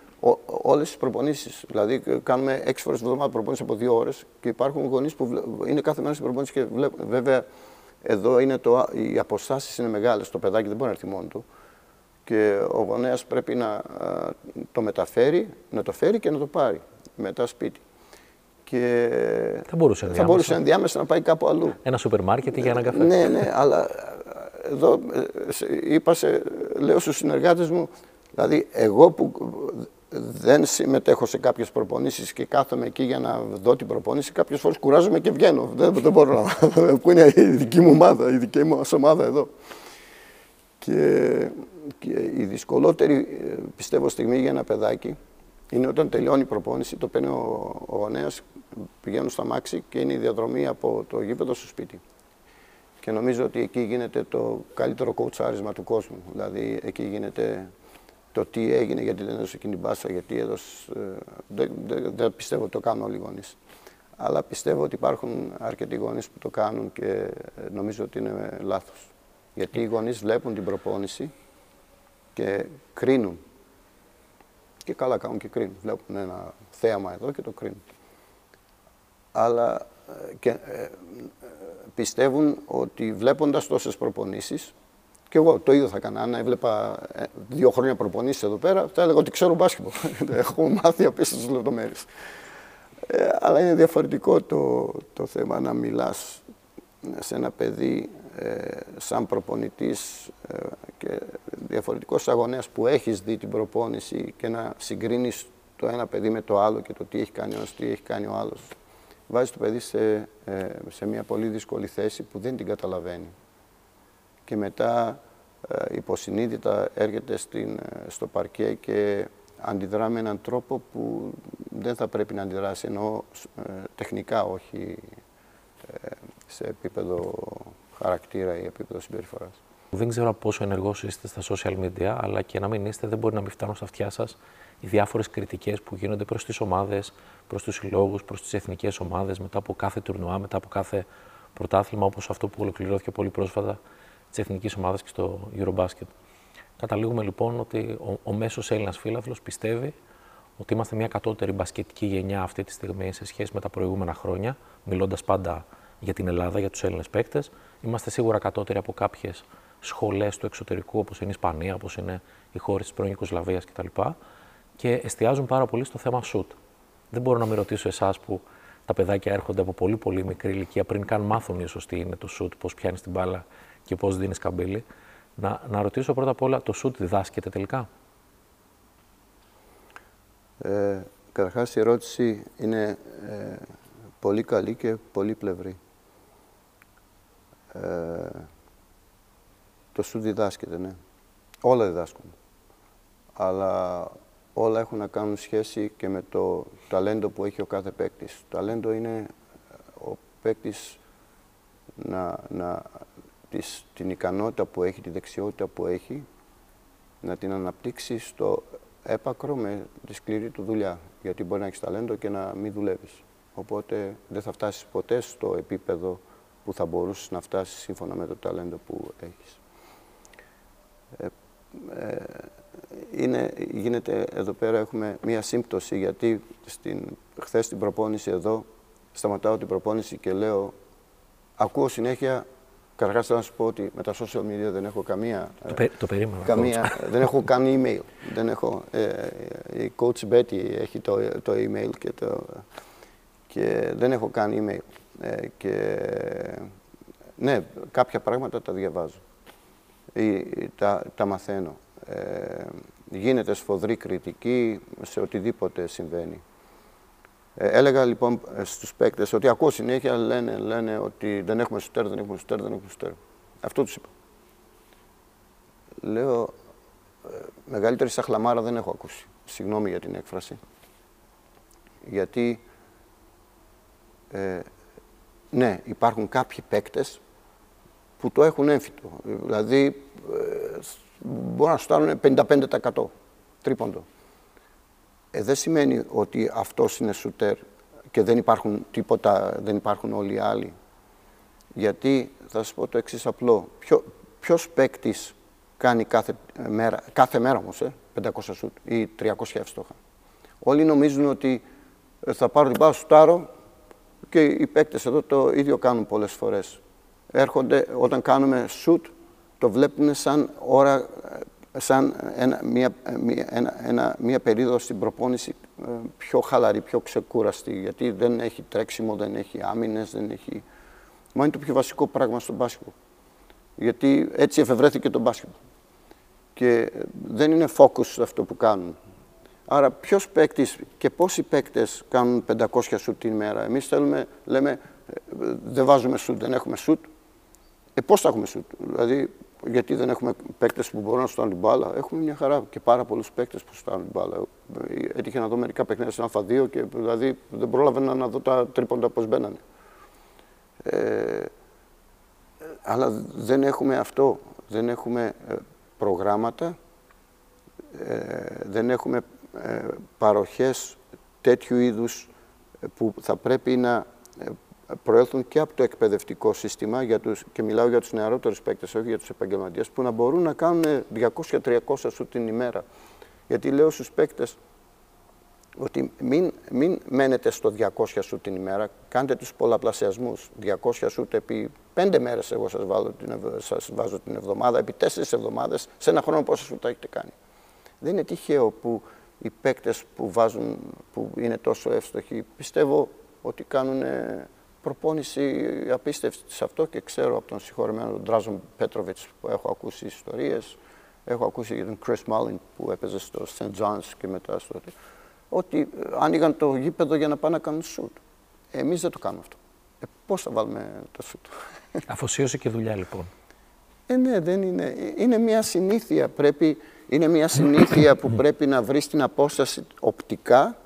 όλες τις προπονήσεις. Δηλαδή, κάνουμε έξι φορές την εβδομάδα προπονήσει από δύο ώρες και υπάρχουν γονείς που είναι κάθε μέρα στην προπονήση και βλέπουν. Βέβαια, εδώ είναι το, οι αποστάσεις είναι μεγάλες. Το παιδάκι δεν μπορεί να έρθει μόνο του. Και ο γονέας πρέπει να το μεταφέρει, να το φέρει και να το πάρει μετά σπίτι. Και θα μπορούσε, θα μπορούσε ενδιάμεσα να πάει κάπου αλλού. Ένα σούπερ μάρκετ για ένα καφέ. Ναι, ναι, αλλά εδώ ε, είπα, σε, λέω στους συνεργάτες μου, δηλαδή εγώ που δεν συμμετέχω σε κάποιες προπονήσεις και κάθομαι εκεί για να δω την προπόνηση, κάποιες φορές κουράζομαι και βγαίνω. Δεν, δεν μπορώ να... που είναι η δική μου ομάδα, η δική μου ομάδα εδώ. Και, και η δυσκολότερη, ε, πιστεύω, στιγμή για ένα παιδάκι είναι όταν τελειώνει η προπόνηση, το παίρνει ο, ο γονέας, πηγαίνουν στα μάξι και είναι η διαδρομή από το γήπεδο στο σπίτι. Και νομίζω ότι εκεί γίνεται το καλύτερο κοουτσάρισμα του κόσμου. Δηλαδή εκεί γίνεται το τι έγινε, γιατί δεν έδωσε εκείνη την μπάσα, γιατί έδωσε. Δεν, δεν, δεν πιστεύω ότι το κάνουν όλοι οι γονείς. Αλλά πιστεύω ότι υπάρχουν αρκετοί γονείς που το κάνουν και νομίζω ότι είναι λάθος. Γιατί οι γονείς βλέπουν την προπόνηση και κρίνουν. Και καλά κάνουν και κρίνουν. Βλέπουν ένα θέαμα εδώ και το κρίνουν. Αλλά ε, και, ε, πιστεύουν ότι βλέποντας τόσες προπονήσεις, και εγώ το ίδιο θα έκανα. Αν έβλεπα ε, δύο χρόνια προπονήσεις εδώ πέρα, θα έλεγα ότι ξέρω μπάσκετ. Έχω μάθει απίστευτες λεπτομέρειες. Ε, αλλά είναι διαφορετικό το, το θέμα να μιλάς σε ένα παιδί ε, σαν προπονητής ε, και διαφορετικός αγωνέας που έχεις δει την προπόνηση και να συγκρίνεις το ένα παιδί με το άλλο και το τι έχει κάνει ο τι έχει κάνει ο άλλος βάζει το παιδί σε, ε, σε μια πολύ δύσκολη θέση που δεν την καταλαβαίνει. Και μετά ε, υποσυνείδητα έρχεται στην, ε, στο παρκέ και αντιδρά με έναν τρόπο που δεν θα πρέπει να αντιδράσει, ενώ τεχνικά, όχι σε επίπεδο χαρακτήρα ή επίπεδο συμπεριφοράς. Δεν ξέρω πόσο ενεργός είστε στα social media, αλλά και να μην είστε, δεν μπορεί να μην φτάνουν στα αυτιά σας οι διάφορες κριτικές που γίνονται προς τις ομάδες, προς τους συλλόγους, προς τις εθνικές ομάδες μετά από κάθε τουρνουά, μετά από κάθε πρωτάθλημα, όπως αυτό που ολοκληρώθηκε πολύ πρόσφατα της εθνικής ομάδας και στο Eurobasket. Καταλήγουμε λοιπόν ότι ο, ο μέσος Έλληνας φίλαθλο πιστεύει ότι είμαστε μια κατώτερη μπασκετική γενιά αυτή τη στιγμή σε σχέση με τα προηγούμενα χρόνια, μιλώντας πάντα για την Ελλάδα, για τους Έλληνες παίκτες. Είμαστε σίγουρα κατώτεροι από κάποιες σχολές του εξωτερικού, όπως είναι η Ισπανία, όπως είναι οι χώρες της πρώην Ιουκοσλαβίας κτλ και εστιάζουν πάρα πολύ στο θέμα σουτ. Δεν μπορώ να με ρωτήσω εσάς που τα παιδάκια έρχονται από πολύ πολύ μικρή ηλικία πριν καν μάθουν ίσως τι είναι το σουτ, πώς πιάνεις την μπάλα και πώς δίνεις καμπύλη. Να, να ρωτήσω πρώτα απ' όλα, το σουτ διδάσκεται τελικά; Ε, Καταρχάς η ερώτηση είναι ε, πολύ καλή και πολύ πλευρή. Ε, το σουτ διδάσκεται, ναι. Όλα διδάσκουν. Αλλά όλα έχουν να κάνουν σχέση και με το ταλέντο που έχει ο κάθε παίκτης. Το ταλέντο είναι ε, ο παίκτης να, να, της, την ικανότητα που έχει, τη δεξιότητα που έχει, να την αναπτύξει στο έπακρο με τη σκληρή του δουλειά. Γιατί μπορεί να έχεις ταλέντο και να μην δουλεύεις. Οπότε δεν θα φτάσεις ποτέ στο επίπεδο που θα μπορούσες να φτάσεις σύμφωνα με το ταλέντο που έχεις. Ε, ε, είναι, γίνεται εδώ πέρα έχουμε μία σύμπτωση γιατί στην, χθες την προπόνηση εδώ σταματάω την προπόνηση και λέω ακούω συνέχεια Καταρχάς θέλω να σου πω ότι με τα social media δεν έχω καμία. Το, πε, το περίμενα. Καμία, δεν έχω καν email. δεν έχω, ε, η coach Betty έχει το, το email και, το, και δεν έχω καν email. Ε, και ναι, κάποια πράγματα τα διαβάζω. Ή, τα, τα μαθαίνω. Ε, γίνεται σφοδρή κριτική σε οτιδήποτε συμβαίνει. Ε, έλεγα λοιπόν στους παίκτες ότι ακούω συνέχεια λένε, λένε ότι δεν έχουμε σουτέρ, δεν έχουμε σουτέρ, δεν έχουμε σουτέρ. Αυτό τους είπα. Λέω, ε, μεγαλύτερη σαχλαμάρα δεν έχω ακούσει. Συγγνώμη για την έκφραση. Γιατί, ε, ναι, υπάρχουν κάποιοι παίκτες που το έχουν έμφυτο. Δηλαδή, ε, μπορούν να στάρουν 55% τρίποντο. Ε, δεν σημαίνει ότι αυτός είναι σουτέρ και δεν υπάρχουν τίποτα, δεν υπάρχουν όλοι οι άλλοι. Γιατί θα σας πω το εξής απλό. Ποιο, ποιος παίκτης κάνει κάθε μέρα, κάθε μέρα όμως, ε, 500 σουτ ή 300 εύστοχα. Όλοι νομίζουν ότι ε, θα πάρω την πάω σουτάρω και οι παίκτες εδώ το ίδιο κάνουν πολλές φορές. Έρχονται όταν κάνουμε σουτ, το βλέπουν σαν ώρα σαν ένα, μια, μια, ένα, ένα, μια περίοδο στην προπόνηση ε, πιο χαλαρή, πιο ξεκούραστη, γιατί δεν έχει τρέξιμο, δεν έχει άμυνες, δεν έχει... Μα είναι το πιο βασικό πράγμα στο μπάσκετ. Γιατί έτσι εφευρέθηκε το μπάσκετ. Και δεν είναι focus αυτό που κάνουν. Άρα ποιος παίκτης και πόσοι παίκτες κάνουν 500 σουτ την ημέρα. Εμείς θέλουμε, λέμε, ε, δεν βάζουμε σουτ, δεν έχουμε σουτ. Ε, πώς θα έχουμε σουτ; Δηλαδή, γιατί δεν έχουμε παίκτες που μπορούν να στάνουν την μπάλα. Έχουμε μια χαρά και πάρα πολλούς παίκτες που στάνουν την μπάλα. Έτυχε να δω μερικά παιχνίδια στην Α2 και δηλαδή δεν πρόλαβα να δω τα τρίποντα πώς μπαίνανε. Ε, αλλά δεν έχουμε αυτό. Δεν έχουμε ε, προγράμματα, ε, δεν έχουμε ε, παροχές τέτοιου είδους που θα πρέπει να προέλθουν και από το εκπαιδευτικό σύστημα για τους, και μιλάω για τους νεαρότερους παίκτες, όχι για τους επαγγελματίες, που να μπορούν να κάνουν 200-300 σου την ημέρα. Γιατί λέω στους παίκτες ότι μην, μην μένετε στο 200 σου την ημέρα, κάντε τους πολλαπλασιασμούς. 200 σου επί 5 μέρες εγώ σας, βάλω την, σας βάζω την εβδομάδα, επί 4 εβδομάδες, σε ένα χρόνο πόσα σου τα έχετε κάνει. Δεν είναι τυχαίο που οι παίκτες που, βάζουν, που είναι τόσο εύστοχοι, πιστεύω ότι κάνουν προπόνηση απίστευτη σε αυτό και ξέρω από τον συγχωρεμένο τον Τράζον Πέτροβιτς που έχω ακούσει ιστορίες, έχω ακούσει για τον Chris Mullin που έπαιζε στο St. John's και μετά στο... ότι ε, άνοιγαν το γήπεδο για να πάνε να κάνουν σουτ. Εμείς δεν το κάνουμε αυτό. Ε, πώς θα βάλουμε το σουτ; Αφοσίωση και δουλειά λοιπόν. Ε, ναι, δεν είναι. Είναι μια συνήθεια. Πρέπει, είναι μια συνήθεια που πρέπει να βρεις την απόσταση οπτικά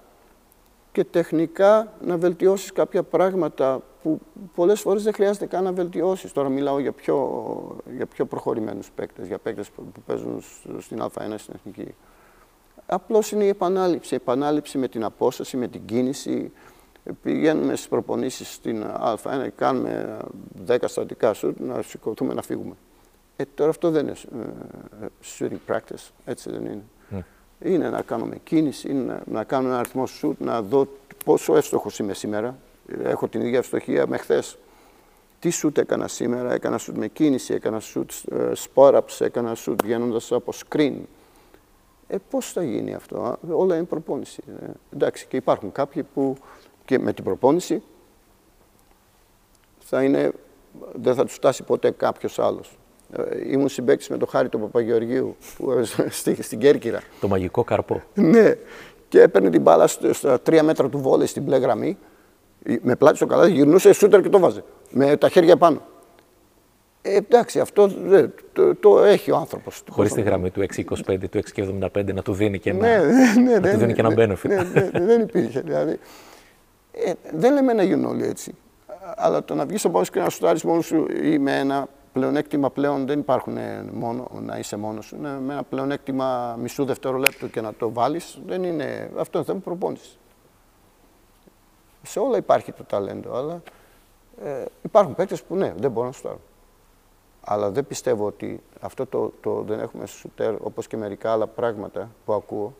και τεχνικά να βελτιώσεις κάποια πράγματα που πολλές φορές δεν χρειάζεται καν να βελτιώσεις. Τώρα μιλάω για πιο, για πιο προχωρημένους παίκτες, για παίκτες που, παίζουν στην Α1 στην Εθνική. Απλώς είναι η επανάληψη, η επανάληψη με την απόσταση, με την κίνηση. Πηγαίνουμε στις προπονήσεις στην Α1, κάνουμε 10 στατικά σουτ, να σηκωθούμε να φύγουμε. Ε, τώρα αυτό δεν είναι ε, shooting practice, έτσι δεν είναι. Ναι είναι να κάνουμε κίνηση, είναι να, να κάνω ένα αριθμό σουτ, να δω πόσο εύστοχος είμαι σήμερα. Έχω την ίδια ευστοχία με χθες. Τι σουτ έκανα σήμερα, έκανα σουτ με κίνηση, έκανα σουτ ε, σπόραψ, έκανα σουτ βγαίνοντας από screen. Ε, πώς θα γίνει αυτό, όλα είναι προπόνηση. Ε, εντάξει, και υπάρχουν κάποιοι που και με την προπόνηση θα είναι, δεν θα τους φτάσει ποτέ κάποιος άλλος. Ε, ήμουν συμπέκτη με τον Χάρη του Παπαγεωργίου που, στη, στην Κέρκυρα. Το μαγικό καρπό. ναι. Και έπαιρνε την μπάλα στα τρία μέτρα του βόλεϊ στην μπλε γραμμή. Με πλάτη στο καλάθι, γυρνούσε σούτερ και το βάζε. Με τα χέρια πάνω. Ε, εντάξει, αυτό το, το, έχει ο άνθρωπος. Χωρίς τη γραμμή του 6,25, του 6,75 να του δίνει και ένα, ναι, ναι, ναι, να του δίνει και ένα benefit. Ναι, ναι, ναι, δεν υπήρχε. Δηλαδή. Ε, δεν λέμε να γίνουν όλοι έτσι. Αλλά το να βγεις στον πόνο και να σου μόνος σου ή με ένα πλεονέκτημα πλέον δεν υπάρχουν μόνο να είσαι μόνος σου. με ένα πλεονέκτημα μισού δευτερολέπτου και να το βάλεις, δεν είναι. Αυτό είναι θέμα προπόνησης. Σε όλα υπάρχει το ταλέντο, αλλά ε, υπάρχουν παίκτες που ναι, δεν μπορούν να σου Αλλά δεν πιστεύω ότι αυτό το, το δεν έχουμε σουτέρ, όπως και μερικά άλλα πράγματα που ακούω,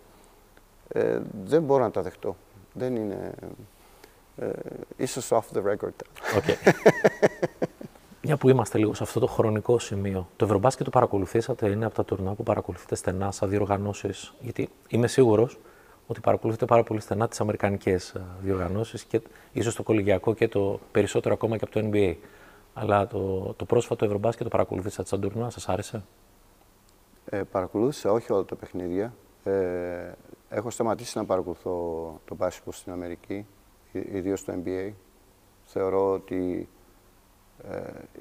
ε, δεν μπορώ να τα δεχτώ. Δεν είναι... Ε, ίσως off the record. Okay. Μια που είμαστε λίγο σε αυτό το χρονικό σημείο. Το Ευρωμπάσκετ το παρακολουθήσατε, είναι από τα τουρνά που παρακολουθείτε στενά σαν διοργανώσεις. Γιατί είμαι σίγουρος ότι παρακολουθείτε πάρα πολύ στενά τις αμερικανικές ε, διοργανώσεις και ίσως το κολυγιακό και το περισσότερο ακόμα και από το NBA. Αλλά το, το πρόσφατο Ευρωμπάσκετ το παρακολουθήσατε σαν τουρνά, σας άρεσε; Ε, παρακολούθησα όχι όλα τα παιχνίδια. Ε, έχω σταματήσει να παρακολουθώ το μπάσκετ στην Αμερική, ιδίως το NBA. Θεωρώ ότι ε,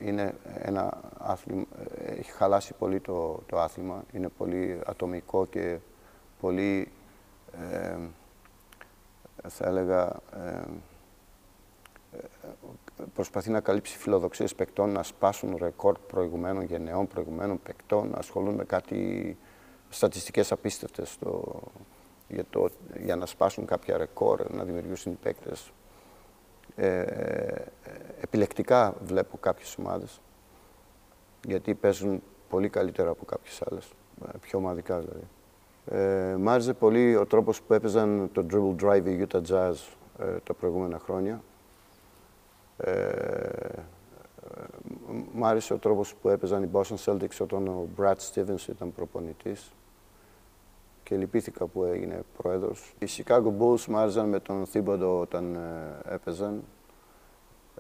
είναι ένα άθλημα, ε, έχει χαλάσει πολύ το, το άθλημα, είναι πολύ ατομικό και πολύ, ε, θα έλεγα, ε, προσπαθεί να καλύψει φιλοδοξίες παικτών, να σπάσουν ρεκόρ προηγουμένων γενεών, προηγουμένων παικτών, να ασχολούν με κάτι στατιστικές απίστευτες για, το, για να σπάσουν κάποια ρεκόρ, να δημιουργήσουν οι παίκτες ε, επιλεκτικά βλέπω κάποιες ομάδες, γιατί παίζουν πολύ καλύτερα από κάποιες άλλες, ε, πιο ομαδικά δηλαδή. Ε, μ' άρεσε πολύ ο τρόπος που έπαιζαν το dribble drive η Utah Jazz ε, τα προηγούμενα χρόνια. Ε, μ' άρεσε ο τρόπος που έπαιζαν οι Boston Celtics όταν ο Brad Stevens ήταν προπονητής και λυπήθηκα που έγινε πρόεδρος. Οι Chicago Bulls μ' άρεσαν με τον Thibodeau όταν ε, έπαιζαν.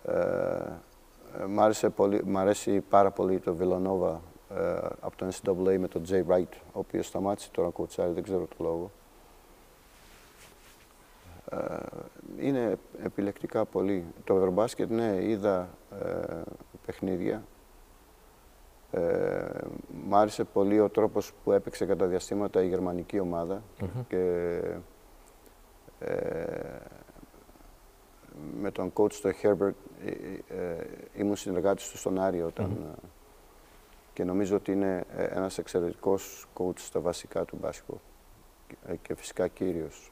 Ε, μ, άρεσε πολύ, μ' αρέσει πάρα πολύ το Villanova ε, από το NCAA με τον Jay Wright, ο οποίος σταμάτησε τώρα κοτσάρι, δεν ξέρω το λόγο. Ε, είναι επιλεκτικά πολύ. Το Ευρωμπάσκετ, ναι, είδα ε, παιχνίδια. Ε, μ' άρεσε πολύ ο τρόπος που έπαιξε κατά διαστήματα η γερμανική ομάδα και ε, με τον coach του Herbert ε, ήμουν συνεργάτης του στον Άρη όταν και νομίζω ότι είναι ένας εξαιρετικός coach στα βασικά του μπάσκετ και φυσικά κύριος.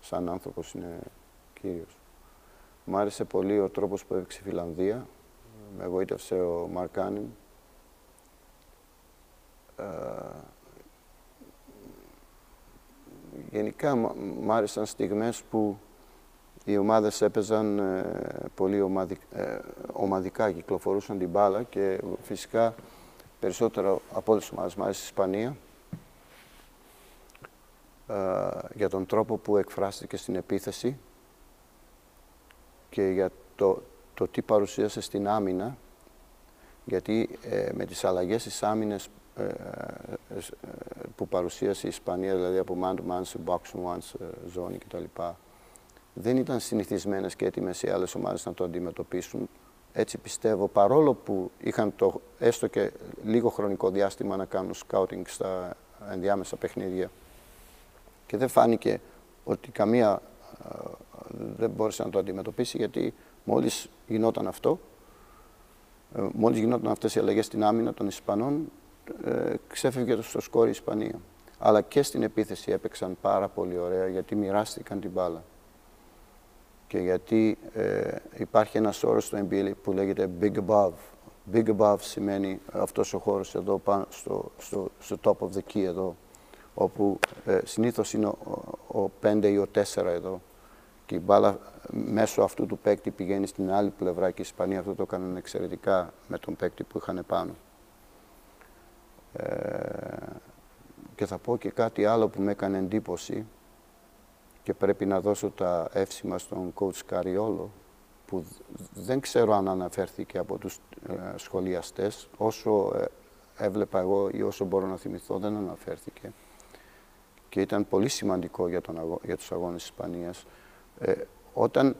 σαν άνθρωπος είναι κύριος. Μ' άρεσε πολύ ο τρόπος που έπαιξε η Φιλανδία. Με εγωίτευσε ο Μαρκάνιν ε, γενικά μ' άρεσαν στιγμές που οι ομάδες έπαιζαν ε, πολύ ε, ομαδικά, κυκλοφορούσαν την μπάλα και φυσικά περισσότερο από όλες τις ομάδες. Μ' άρεσε η Ισπανία για τον τρόπο που εκφράστηκε στην επίθεση και για το, το τι παρουσίασε στην άμυνα γιατί με τις αλλαγές στις άμυνες ε, ε, ε, που παρουσίασε η Ισπανία, δηλαδή από man to man σε box one ζώνη κτλ. Δεν ήταν συνηθισμένες και έτοιμες οι άλλες ομάδες να το αντιμετωπίσουν. Έτσι πιστεύω, παρόλο που είχαν το έστω και λίγο χρονικό διάστημα να κάνουν scouting στα ενδιάμεσα παιχνίδια και δεν φάνηκε ότι καμία δεν μπόρεσε να το αντιμετωπίσει γιατί μόλις γινόταν αυτό, μόλις γινόταν αυτές οι αλλαγές στην άμυνα των Ισπανών, ε, ξέφευγε στο σκόρ η Ισπανία. Αλλά και στην επίθεση έπαιξαν πάρα πολύ ωραία γιατί μοιράστηκαν την μπάλα. Και γιατί ε, υπάρχει ένας όρος στο NBA που λέγεται Big Above. Big Above σημαίνει αυτός ο χώρος εδώ πάνω στο, στο, στο top of the key εδώ, όπου ε, συνήθως είναι ο, ο 5 ή ο 4 εδώ. Και η μπάλα μέσω αυτού του παίκτη πηγαίνει στην άλλη πλευρά και η Ισπανία αυτό το έκαναν εξαιρετικά με τον παίκτη που είχαν πάνω. Ε, και θα πω και κάτι άλλο που με έκανε εντύπωση και πρέπει να δώσω τα εύσημα στον coach Καριόλο που δεν ξέρω αν αναφέρθηκε από τους ε, σχολιαστές όσο ε, έβλεπα εγώ ή όσο μπορώ να θυμηθώ δεν αναφέρθηκε. Και ήταν πολύ σημαντικό για, τον, για τους αγώνες της Ισπανίας. Όταν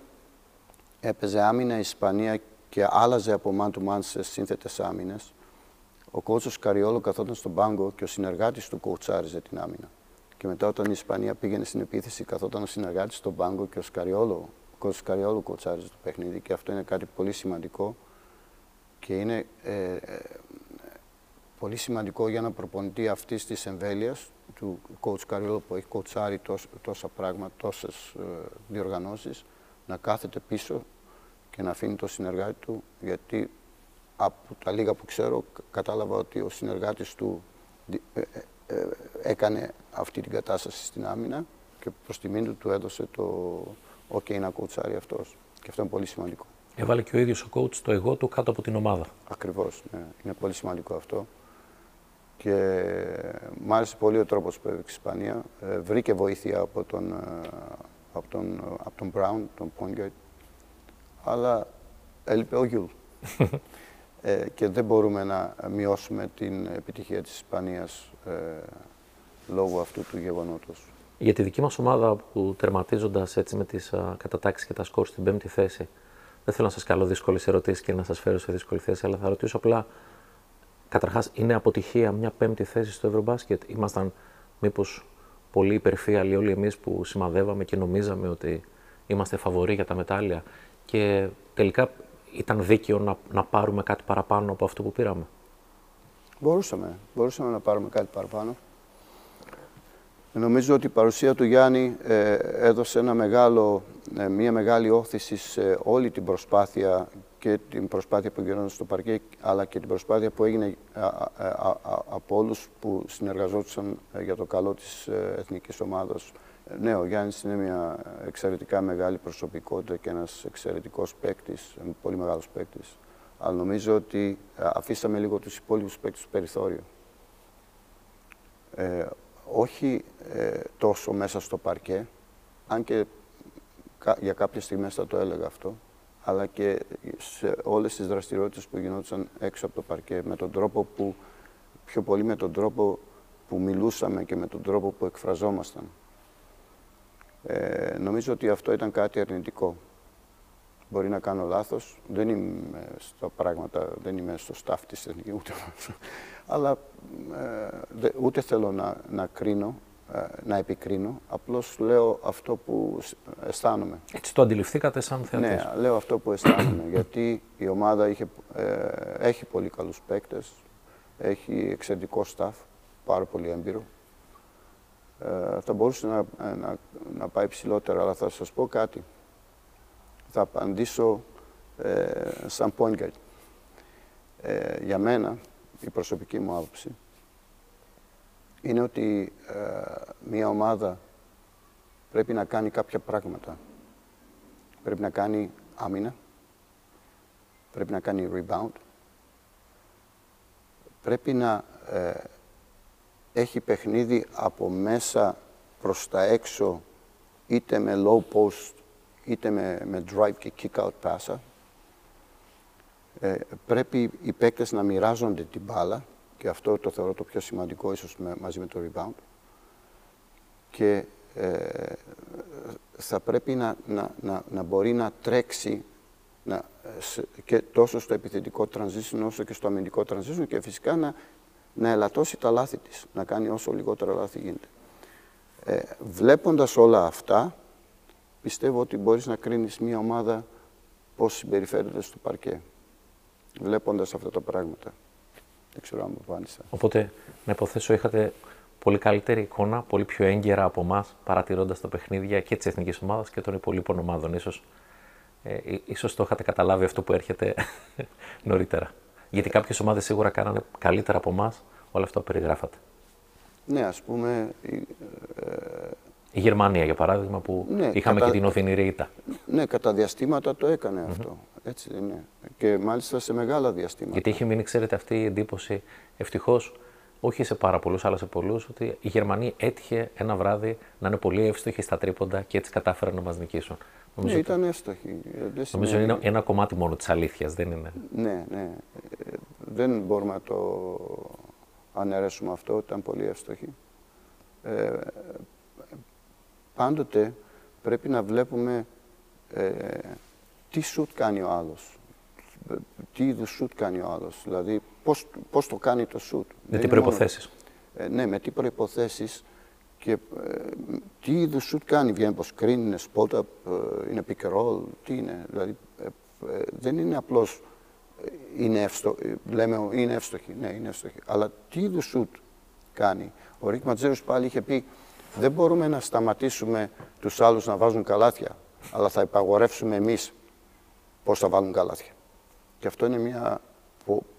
έπαιζε άμυνα η Ισπανία και άλλαζε από man to man σε σύνθετες άμυνες ο κότσος Καριόλο καθόταν στον πάγκο και ο συνεργάτης του κοουτσάριζε την άμυνα. Και μετά, όταν η Ισπανία πήγαινε στην επίθεση, καθόταν ο συνεργάτης στον πάγκο και ο Σκαριόλο, ο κότσος Καριόλο κοουτσάριζε το παιχνίδι. Και αυτό είναι κάτι πολύ σημαντικό και είναι ε, ε πολύ σημαντικό για να προπονητή αυτής της εμβέλειας του coach Καριόλο που έχει κοουτσάρει τόσα πράγματα, τόσες ε, διοργανώσεις, να κάθεται πίσω και να αφήνει το συνεργάτη του γιατί από τα λίγα που ξέρω, κατάλαβα ότι ο συνεργάτης του ε, ε, έκανε αυτή την κατάσταση στην άμυνα και προς τιμήν του του έδωσε το OK να κοουτσάρει αυτός. Και αυτό είναι πολύ σημαντικό. Έβαλε και ο ίδιος ο coach το εγώ του κάτω από την ομάδα. Ακριβώς, ναι. Είναι πολύ σημαντικό αυτό. Και μ' άρεσε πολύ ο τρόπος που έδειξε η Ισπανία. Ε, βρήκε βοήθεια από τον, ε, από τον, από τον Brown, τον point αλλά έλειπε ο Γιούλ. ε, και δεν μπορούμε να μειώσουμε την επιτυχία της Ισπανίας ε, λόγω αυτού του γεγονότος. Για τη δική μας ομάδα που τερματίζοντας έτσι με τις α, κατατάξεις και τα σκορ στην πέμπτη θέση, δεν θέλω να σας κάνω δύσκολες ερωτήσεις και να σας φέρω σε δύσκολη θέση, αλλά θα ρωτήσω απλά Καταρχάς, είναι αποτυχία μια πέμπτη θέση στο Ευρωμπάσκετ; Ήμασταν μήπως πολύ υπερφύαλοι όλοι εμείς που σημαδεύαμε και νομίζαμε ότι είμαστε φαβοροί για τα μετάλλια; Και τελικά ήταν δίκαιο να, να πάρουμε κάτι παραπάνω από αυτό που πήραμε; Μπορούσαμε. Μπορούσαμε να πάρουμε κάτι παραπάνω. Νομίζω ότι η παρουσία του Γιάννη ε, έδωσε ένα μεγάλο, ε, μια μεγάλη όθηση σε όλη την προσπάθεια και την προσπάθεια που γινόταν στο παρκέ, αλλά και την προσπάθεια που έγινε από όλους που συνεργαζόντουσαν ε, για το καλό της εθνικής ομάδας. Ναι, ο Γιάννης είναι μια εξαιρετικά μεγάλη προσωπικότητα και ένας εξαιρετικός παίκτης, πολύ μεγάλος παίκτης. Αλλά νομίζω ότι αφήσαμε λίγο τους υπόλοιπους παίκτες στο περιθώριο όχι ε, τόσο μέσα στο παρκέ, αν και για κάποιες στιγμές θα το έλεγα αυτό, αλλά και σε όλες τις δραστηριότητες που γινόντουσαν έξω από το παρκέ, με τον τρόπο που, πιο πολύ με τον τρόπο που μιλούσαμε και με τον τρόπο που εκφραζόμασταν. Ε, νομίζω ότι αυτό ήταν κάτι αρνητικό. Μπορεί να κάνω λάθος, δεν είμαι στα πράγματα, δεν είμαι στο staff της εθνικής, ούτε αλλά ε, ούτε θέλω να, να κρίνω, ε, να επικρίνω, απλώς λέω αυτό που αισθάνομαι. Έτσι το αντιληφθήκατε σαν θεατές. Ναι, λέω αυτό που αισθάνομαι, γιατί η ομάδα είχε, ε, έχει πολύ καλούς παίκτες, έχει εξαιρετικό staff, πάρα πολύ έμπειρο. Ε, θα μπορούσε να, να, να πάει ψηλότερα, αλλά θα σας πω κάτι. Θα απαντήσω ε, σαν point guard. Ε, για μένα, η προσωπική μου άποψη, είναι ότι ε, μια ομάδα πρέπει να κάνει κάποια πράγματα. Πρέπει να κάνει άμυνα, πρέπει να κάνει rebound, πρέπει να ε, έχει παιχνίδι από μέσα προς τα έξω είτε με low post είτε με, με drive και kick out πάσα ε, πρέπει οι παίκτες να μοιράζονται την μπάλα και αυτό το θεωρώ το πιο σημαντικό ίσως μαζί με το rebound και ε, θα πρέπει να, να, να, να μπορεί να τρέξει να, και τόσο στο επιθετικό transition όσο και στο αμυντικό transition και φυσικά να, να ελαττώσει τα λάθη της, να κάνει όσο λιγότερα λάθη γίνεται. Ε, βλέποντας όλα αυτά, πιστεύω ότι μπορείς να κρίνεις μια ομάδα πώς συμπεριφέρεται στο παρκέ βλέποντας αυτά τα πράγματα. Δεν ξέρω αν μου απάντησα. Οπότε, να υποθέσω, είχατε πολύ καλύτερη εικόνα, πολύ πιο έγκαιρα από εμάς, παρατηρώντας τα παιχνίδια και της εθνικής ομάδας και των υπολείπων ομάδων. Ίσως, ε, ίσως το είχατε καταλάβει αυτό που έρχεται νωρίτερα. Γιατί κάποιες ομάδες σίγουρα κάνανε καλύτερα από εμάς όλα αυτά που περιγράφατε. Ναι, ας πούμε. Ε, η Γερμανία, για παράδειγμα, που ναι, είχαμε και την οδυνηρή ήττα. Ναι, κατά διαστήματα το έκανε αυτό. Έτσι δεν είναι. Και μάλιστα σε μεγάλα διαστήματα. Γιατί έχει μείνει, ξέρετε, αυτή η εντύπωση, ευτυχώς, όχι σε πάρα πολλούς, αλλά σε πολλούς, ότι η Γερμανία έτυχε ένα βράδυ να είναι πολύ εύστοχη στα τρίποντα και έτσι κατάφεραν να μας νικήσουν. Νομίζω ναι, ήταν εύστοχη. Ε, νομίζω είναι ένα κομμάτι μόνο της αλήθειας, δεν είναι; Ναι, ναι. Ε, δεν μπορούμε να το αναιρέσουμε αυτό, ήταν πολύ εύστοχη. Ε, πάντοτε πρέπει να βλέπουμε ε, τι σουτ κάνει ο άλλος. Τι είδους σουτ κάνει ο άλλος. Δηλαδή, πώς, πώς το κάνει το σουτ. Με τι προϋποθέσεις. Ε, ναι, με τι προϋποθέσεις και ε, τι είδους σουτ κάνει. Βγαίνει από screen, είναι spot up, ε, είναι pick and roll, τι είναι. Δηλαδή, ε, δεν είναι απλώς είναι εύστο, λέμε είναι εύστοχη, ναι είναι εύστοχη, αλλά τι είδου σουτ κάνει; Ο Ρίκ Ματζέρος πάλι είχε πει δεν μπορούμε να σταματήσουμε τους άλλους να βάζουν καλάθια, αλλά θα υπαγορεύσουμε εμείς πώς θα βάλουν καλάθια. Και αυτό είναι μια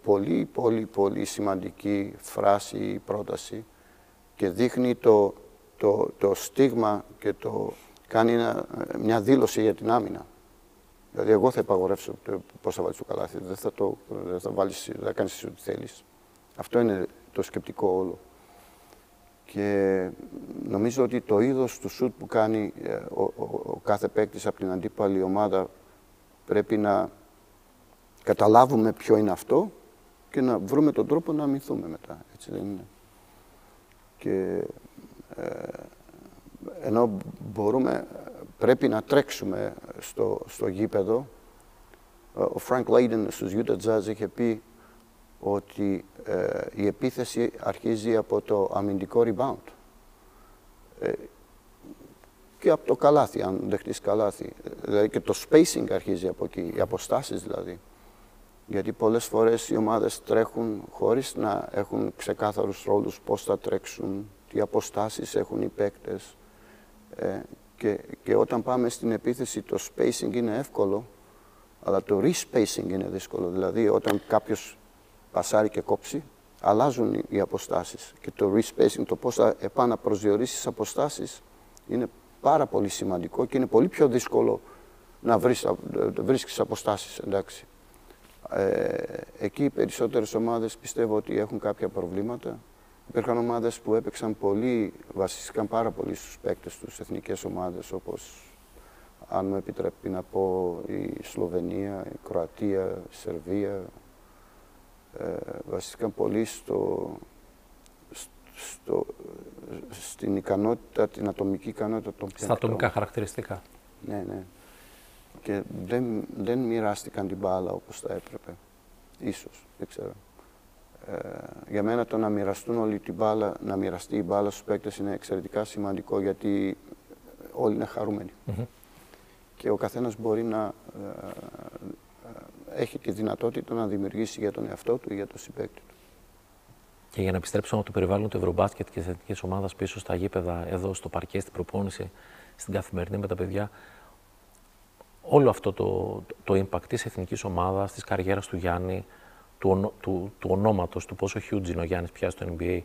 πολύ, πολύ, πολύ σημαντική φράση ή πρόταση και δείχνει το, το, το στίγμα και το κάνει μια δήλωση για την άμυνα. Δηλαδή, εγώ θα υπαγορεύσω πώς θα βάλεις το καλάθι. Δεν θα, το, δεν θα, βάλεις, δεν θα κάνεις ό,τι θέλεις. Αυτό είναι το σκεπτικό όλο. Και νομίζω ότι το είδος του σουτ που κάνει ε, ο, ο, κάθε παίκτης από την αντίπαλη ομάδα πρέπει να καταλάβουμε ποιο είναι αυτό και να βρούμε τον τρόπο να αμυνθούμε μετά. Έτσι δεν είναι. Και ε, ενώ μπορούμε, πρέπει να τρέξουμε στο, στο γήπεδο, ο Frank Λέιντεν στους Utah Jazz είχε πει ότι ε, η επίθεση αρχίζει από το αμυντικό rebound. Ε, και από το καλάθι, αν δεχτείς καλάθι. Δηλαδή και το spacing αρχίζει από εκεί, οι αποστάσεις δηλαδή. Γιατί πολλές φορές οι ομάδες τρέχουν χωρίς να έχουν ξεκάθαρους ρόλους πώς θα τρέξουν, τι αποστάσεις έχουν οι παίκτες. Ε, και, και όταν πάμε στην επίθεση το spacing είναι εύκολο, αλλά το respacing είναι δύσκολο. Δηλαδή όταν κάποιος πασάρει και κόψει, αλλάζουν οι αποστάσεις. Και το respacing, το πώς θα επαναπροσδιορίσεις αποστάσεις, είναι πάρα πολύ σημαντικό και είναι πολύ πιο δύσκολο να βρεις, βρίσκεις αποστάσεις, εντάξει. Ε, εκεί οι περισσότερες ομάδες πιστεύω ότι έχουν κάποια προβλήματα. Υπήρχαν ομάδες που έπαιξαν πολύ, βασίστηκαν πάρα πολύ στους παίκτες τους, εθνικές ομάδες όπως αν μου επιτρέπει να πω η Σλοβενία, η Κροατία, η Σερβία, ε, βασίστηκαν πολύ στο, στο, στην ικανότητα, την ατομική ικανότητα των παικτών. Στα ατομικά χαρακτηριστικά. Ναι, ναι και δεν, δεν μοιράστηκαν την μπάλα όπως θα έπρεπε. Ίσως, δεν ξέρω. Ε, για μένα το να μοιραστούν όλη την μπάλα, να μοιραστεί η μπάλα στους παίκτες είναι εξαιρετικά σημαντικό γιατί όλοι είναι χαρούμενοι. Και ο καθένας μπορεί να ε, ε, έχει τη δυνατότητα να δημιουργήσει για τον εαυτό του ή για τον συμπαίκτη του. Και για να επιστρέψουμε από το περιβάλλον του Ευρωμπάσκετ και της εθνικής ομάδας πίσω στα γήπεδα, εδώ στο παρκέ, στην προπόνηση, στην καθημερινή με τα παιδιά, όλο αυτό το, το impact της εθνικής ομάδας, της καριέρας του Γιάννη, του, του, του ονόματος, του πόσο huge είναι ο Γιάννης πια στο NBA,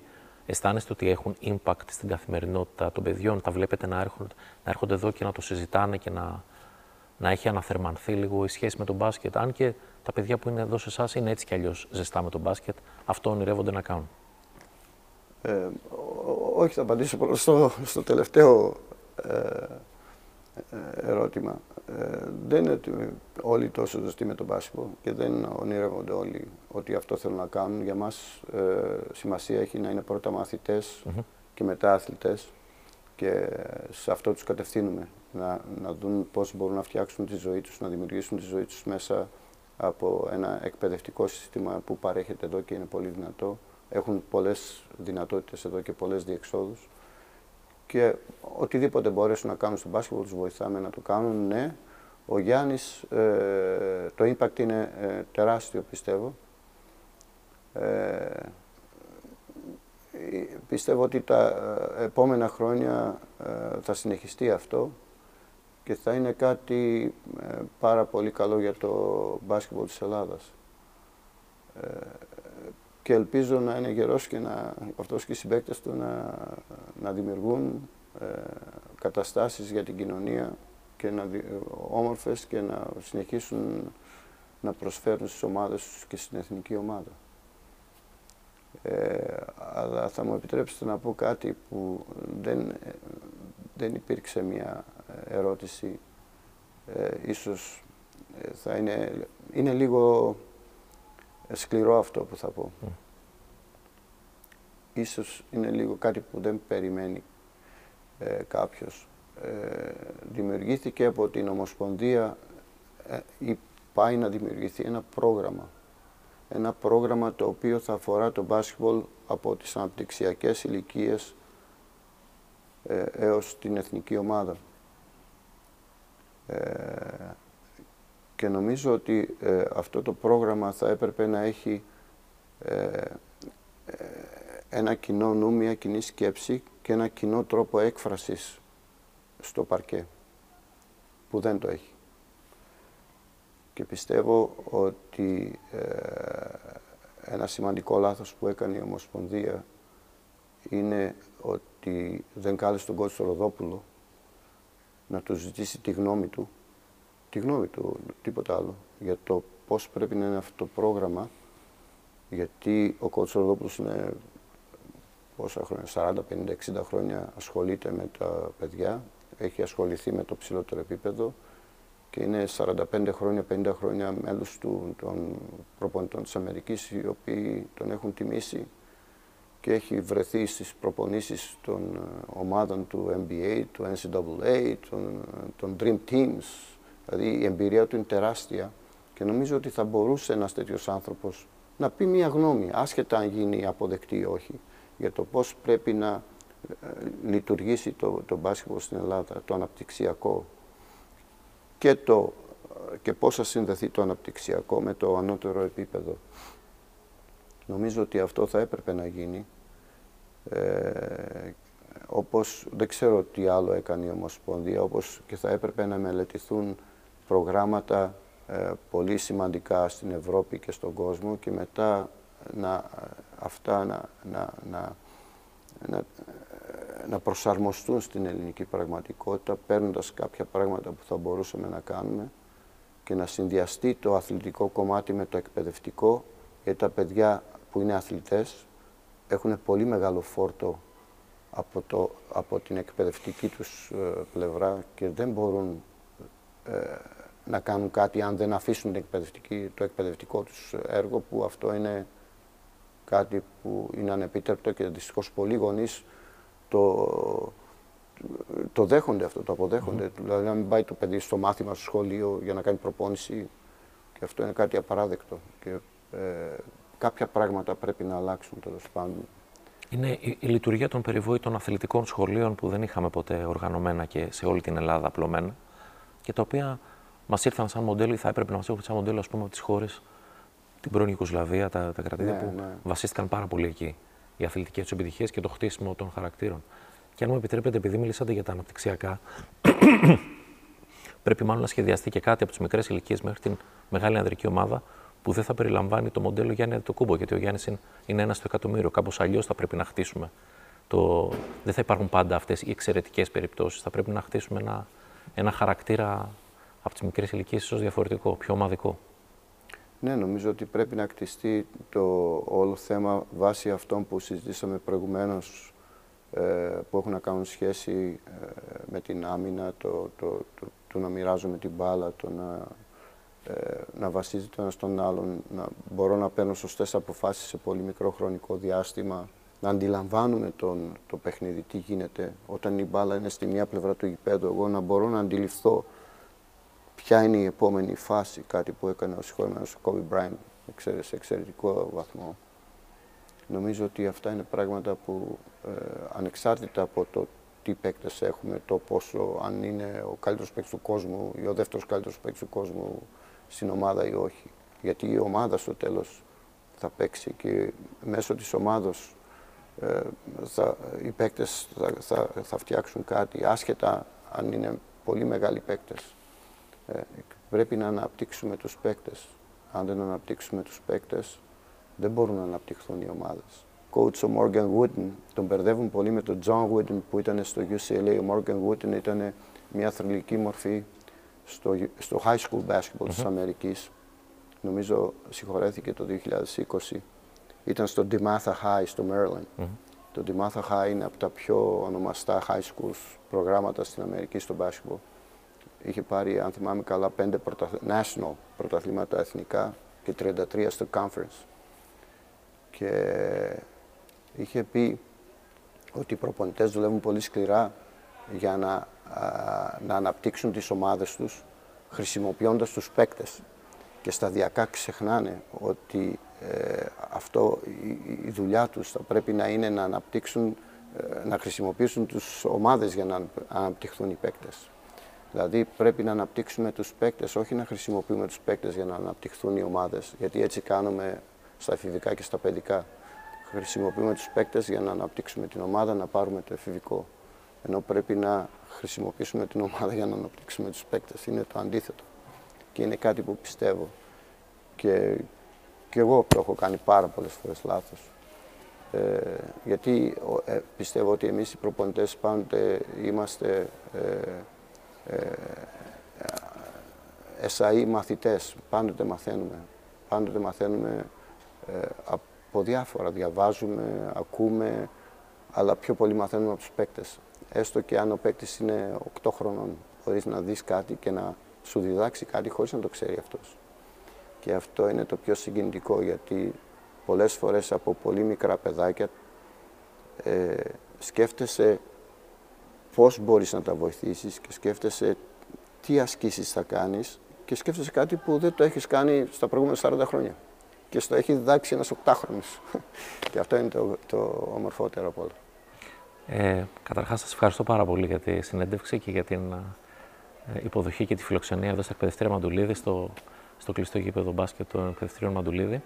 αισθάνεστε ότι έχουν impact στην καθημερινότητα των παιδιών, τα βλέπετε να έρχονται, να έρχονται εδώ και να το συζητάνε και να, να έχει αναθερμανθεί λίγο η σχέση με τον μπάσκετ, αν και τα παιδιά που είναι εδώ σε εσάς είναι έτσι κι αλλιώς ζεστά με τον μπάσκετ, αυτό ονειρεύονται να κάνουν. Ε, όχι, θα απαντήσω στο, στο τελευταίο ε, ερώτημα. Ε, δεν είναι όλοι τόσο ζωστοί με τον μπάσκετ και δεν ονειρεύονται όλοι ότι αυτό θέλουν να κάνουν. Για μας ε, σημασία έχει να είναι πρώτα μαθητές και μετά αθλητές και σε αυτό τους κατευθύνουμε. Να, να δουν πώς μπορούν να φτιάξουν τη ζωή τους, να δημιουργήσουν τη ζωή τους μέσα από ένα εκπαιδευτικό σύστημα που παρέχεται εδώ και είναι πολύ δυνατό. Έχουν πολλές δυνατότητες εδώ και πολλές διεξόδους και οτιδήποτε μπορέσουν να κάνουν στο μπάσκετ, τους βοηθάμε να το κάνουν, ναι. Ο Γιάννης, ε, το impact είναι ε, τεράστιο πιστεύω. Ε, πιστεύω ότι τα ε, επόμενα χρόνια θα συνεχιστεί αυτό και θα είναι κάτι πάρα πολύ καλό για το μπάσκετ της Ελλάδας και ελπίζω να είναι γερός και να, αυτός και οι συμπαίκτες του να, να δημιουργούν ε, καταστάσεις για την κοινωνία και να, όμορφες και να συνεχίσουν να προσφέρουν στις ομάδες τους και στην εθνική ομάδα. Ε, αλλά θα μου επιτρέψετε να πω κάτι που δεν, δεν υπήρξε μια ερώτηση. Ε, ίσως ε, θα είναι, είναι λίγο σκληρό αυτό που θα πω. Mm. Ίσως είναι λίγο κάτι που δεν περιμένει ε, κάποιος. Ε, δημιουργήθηκε από την Ομοσπονδία ε, ή πάει να δημιουργηθεί ένα πρόγραμμα. Ένα πρόγραμμα το οποίο θα αφορά το μπάσκετμπολ από τις αναπτυξιακές ηλικίες ε, έως την εθνική ομάδα. Ε, και νομίζω ότι ε, αυτό το πρόγραμμα θα έπρεπε να έχει ε, ε, ένα κοινό νου, μια κοινή σκέψη και ένα κοινό τρόπο έκφρασης στο παρκέ, που δεν το έχει. Και πιστεύω ότι ε, ένα σημαντικό λάθος που έκανε η Ομοσπονδία είναι ότι δεν κάλεσε τον Κώστο Ροδόπουλο να του ζητήσει τη γνώμη του, τη γνώμη του, τίποτα άλλο, για το πώς πρέπει να είναι αυτό το πρόγραμμα, γιατί ο Κώστος Ροδόπουλος είναι πόσα χρόνια, 40, 50, 60 χρόνια ασχολείται με τα παιδιά, έχει ασχοληθεί με το ψηλότερο επίπεδο και είναι 45 χρόνια, 50 χρόνια μέλος του, των προπονητών της Αμερικής οι οποίοι τον έχουν τιμήσει και έχει βρεθεί στις προπονήσεις των ε, ομάδων του NBA, του NCAA, των, των Dream Teams. Δηλαδή η εμπειρία του είναι τεράστια και νομίζω ότι θα μπορούσε ένας τέτοιος άνθρωπος να πει μια γνώμη, άσχετα αν γίνει αποδεκτή ή όχι, για το πώς πρέπει να ε, λειτουργήσει το, το μπάσκετ στην Ελλάδα, το αναπτυξιακό και, το, και πώς θα συνδεθεί το αναπτυξιακό με το ανώτερο επίπεδο. Νομίζω ότι αυτό θα έπρεπε να γίνει. Ε, όπως δεν ξέρω τι άλλο έκανε η Ομοσπονδία, όπως και θα έπρεπε να μελετηθούν προγράμματα ε, πολύ σημαντικά στην Ευρώπη και στον κόσμο και μετά να, αυτά να, να, να, να, να προσαρμοστούν στην ελληνική πραγματικότητα, παίρνοντας κάποια πράγματα που θα μπορούσαμε να κάνουμε και να συνδυαστεί το αθλητικό κομμάτι με το εκπαιδευτικό, γιατί τα παιδιά που είναι αθλητές έχουν πολύ μεγάλο φόρτο από, το, από την εκπαιδευτική τους ε, πλευρά και δεν μπορούν ε, να κάνουν κάτι αν δεν αφήσουν την εκπαιδευτική, το εκπαιδευτικό τους έργο που αυτό είναι κάτι που είναι ανεπίτρεπτο και δυστυχώς πολλοί γονείς το, το δέχονται αυτό, το αποδέχονται. Δηλαδή να μην πάει το παιδί στο μάθημα στο σχολείο για να κάνει προπόνηση και αυτό είναι κάτι απαράδεκτο. Και, ε, κάποια πράγματα πρέπει να αλλάξουν τέλος πάντων. Είναι η, η, λειτουργία των περιβόητων αθλητικών σχολείων που δεν είχαμε ποτέ οργανωμένα και σε όλη την Ελλάδα απλωμένα και τα οποία μας ήρθαν σαν μοντέλο ή θα έπρεπε να μας έχουν σαν μοντέλο ας πούμε, από τις χώρες, την πρώην Ιουγκοσλαβία, τα, τα κρατήδια ναι, που ναι. βασίστηκαν πάρα πολύ εκεί. Οι αθλητικές τους επιτυχίες και το χτίσιμο των χαρακτήρων. Και αν μου επιτρέπετε, επειδή μιλήσατε για τα αναπτυξιακά, πρέπει μάλλον να σχεδιαστεί και κάτι από τις μικρές ηλικίες μέχρι την μεγάλη ανδρική ομάδα που δεν θα περιλαμβάνει το μοντέλο Γιάννη Αντιτοκούμπο, γιατί ο Γιάννης είναι ένας στο εκατομμύριο. Κάπως αλλιώς θα πρέπει να χτίσουμε. Το... Δεν θα υπάρχουν πάντα αυτές οι εξαιρετικές περιπτώσεις. Θα πρέπει να χτίσουμε ένα, ένα χαρακτήρα από τις μικρές ηλικίες ίσως διαφορετικό, πιο ομαδικό. Ναι, νομίζω ότι πρέπει να κτιστεί το όλο θέμα βάσει αυτών που συζητήσαμε προηγουμένως ε, που έχουν να κάνουν σχέση ε, με την άμυνα, το, το, το, το να μοιράζομαι την μπάλα, το να ε, να βασίζεται το ένας στον άλλον, να μπορώ να παίρνω σωστές αποφάσεις σε πολύ μικρό χρονικό διάστημα, να αντιλαμβάνουμε τον, το παιχνίδι, τι γίνεται. Όταν η μπάλα είναι στη μία πλευρά του γηπέδου, εγώ να μπορώ να αντιληφθώ ποια είναι η επόμενη φάση, κάτι που έκανε ο συγχωρημένος ο Kobe Bryant σε εξαιρετικό βαθμό. Νομίζω ότι αυτά είναι πράγματα που ε, ανεξάρτητα από το τι παίκτες έχουμε, το πόσο, αν είναι ο καλύτερος παίκτης του κόσμου ή ο δεύτερος καλύτερος παίκτης του κόσμου στην ομάδα ή όχι. Γιατί η ομάδα στο τέλος θα παίξει και μέσω της ομάδος ε, θα, οι παίκτες θα, θα, θα, φτιάξουν κάτι, άσχετα αν είναι πολύ μεγάλοι παίκτες. Ε, πρέπει να αναπτύξουμε τους παίκτες. Αν δεν αναπτύξουμε τους παίκτες, δεν μπορούν να αναπτυχθούν οι ομάδες. Coach ο Morgan Wooden, τον μπερδεύουν πολύ με τον John Wooden που ήταν στο UCLA. Ο Morgan Wooden ήταν μια θρηλυκή μορφή στο, στο high school basketball mm-hmm. της Αμερικής. Νομίζω συγχωρέθηκε το 2020. Ήταν στο DeMatha High στο Maryland. Το DeMatha High είναι από τα πιο ονομαστά high schools προγράμματα στην Αμερική στο basketball. Είχε πάρει, αν θυμάμαι καλά, πέντε national πρωταθλήματα εθνικά και 33 στο conference. Και είχε πει ότι οι προπονητές δουλεύουν πολύ σκληρά για να να αναπτύξουν τις ομάδες τους χρησιμοποιώντας τους παίκτες και σταδιακά ξεχνάνε ότι ε, αυτό η, δουλειά τους θα πρέπει να είναι να αναπτύξουν, ε, να χρησιμοποιήσουν τους ομάδες για να αναπτυχθούν οι παίκτες. Δηλαδή πρέπει να αναπτύξουμε τους παίκτες, όχι να χρησιμοποιούμε τους παίκτες για να αναπτυχθούν οι ομάδες, γιατί έτσι κάνουμε στα εφηβικά και στα παιδικά. Χρησιμοποιούμε τους παίκτες για να αναπτύξουμε την ομάδα, να πάρουμε το εφηβικό ενώ πρέπει να χρησιμοποιήσουμε την ομάδα για να αναπτύξουμε τους παίκτες. Είναι το αντίθετο. και είναι κάτι που πιστεύω. Και, και εγώ το έχω κάνει πάρα πολλές φορές λάθος. Ε, γιατί ε, πιστεύω ότι εμείς οι προπονητές πάντοτε είμαστε ε, ε, εσαΐ μαθητές, πάντοτε μαθαίνουμε. Πάντοτε μαθαίνουμε ε, από διάφορα, διαβάζουμε, ακούμε, αλλά πιο πολύ μαθαίνουμε από τους παίκτες. Έστω και αν ο παίκτης είναι 8 χρονών, μπορείς να δεις κάτι και να σου διδάξει κάτι χωρίς να το ξέρει αυτός. Και αυτό είναι το πιο συγκινητικό, γιατί πολλές φορές από πολύ μικρά παιδάκια ε, σκέφτεσαι πώς μπορείς να τα βοηθήσεις και σκέφτεσαι τι ασκήσεις θα κάνεις και σκέφτεσαι κάτι που δεν το έχεις κάνει στα προηγούμενα 40 χρόνια και στο έχει διδάξει ένας οκτάχρονος. και αυτό είναι το, το ομορφότερο από όλα. Ε, καταρχάς, σας ευχαριστώ πάρα πολύ για τη συνέντευξη και για την ε, υποδοχή και τη φιλοξενία εδώ στα εκπαιδευτήρια Μαντουλίδη, στο, στο κλειστό γήπεδο μπάσκετ των εκπαιδευτήριων Μαντουλίδη.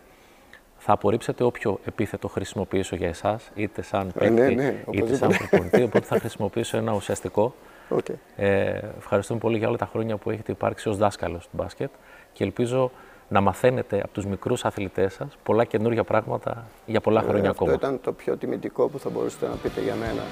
Θα απορρίψετε όποιο επίθετο χρησιμοποιήσω για εσάς, είτε σαν Ε, ναι, παίκτη, ναι, είτε σαν προπονητή. Οπότε θα χρησιμοποιήσω ένα ουσιαστικό. Okay. Ε, ευχαριστούμε πολύ για όλα τα χρόνια που έχετε υπάρξει ως δάσκαλος του μπάσκετ και ελπίζω να μαθαίνετε από τους μικρούς αθλητές σας πολλά καινούργια πράγματα για πολλά χρόνια αυτό ακόμα. ήταν το πιο τιμητικό που θα μπορούσατε να πείτε για μένα.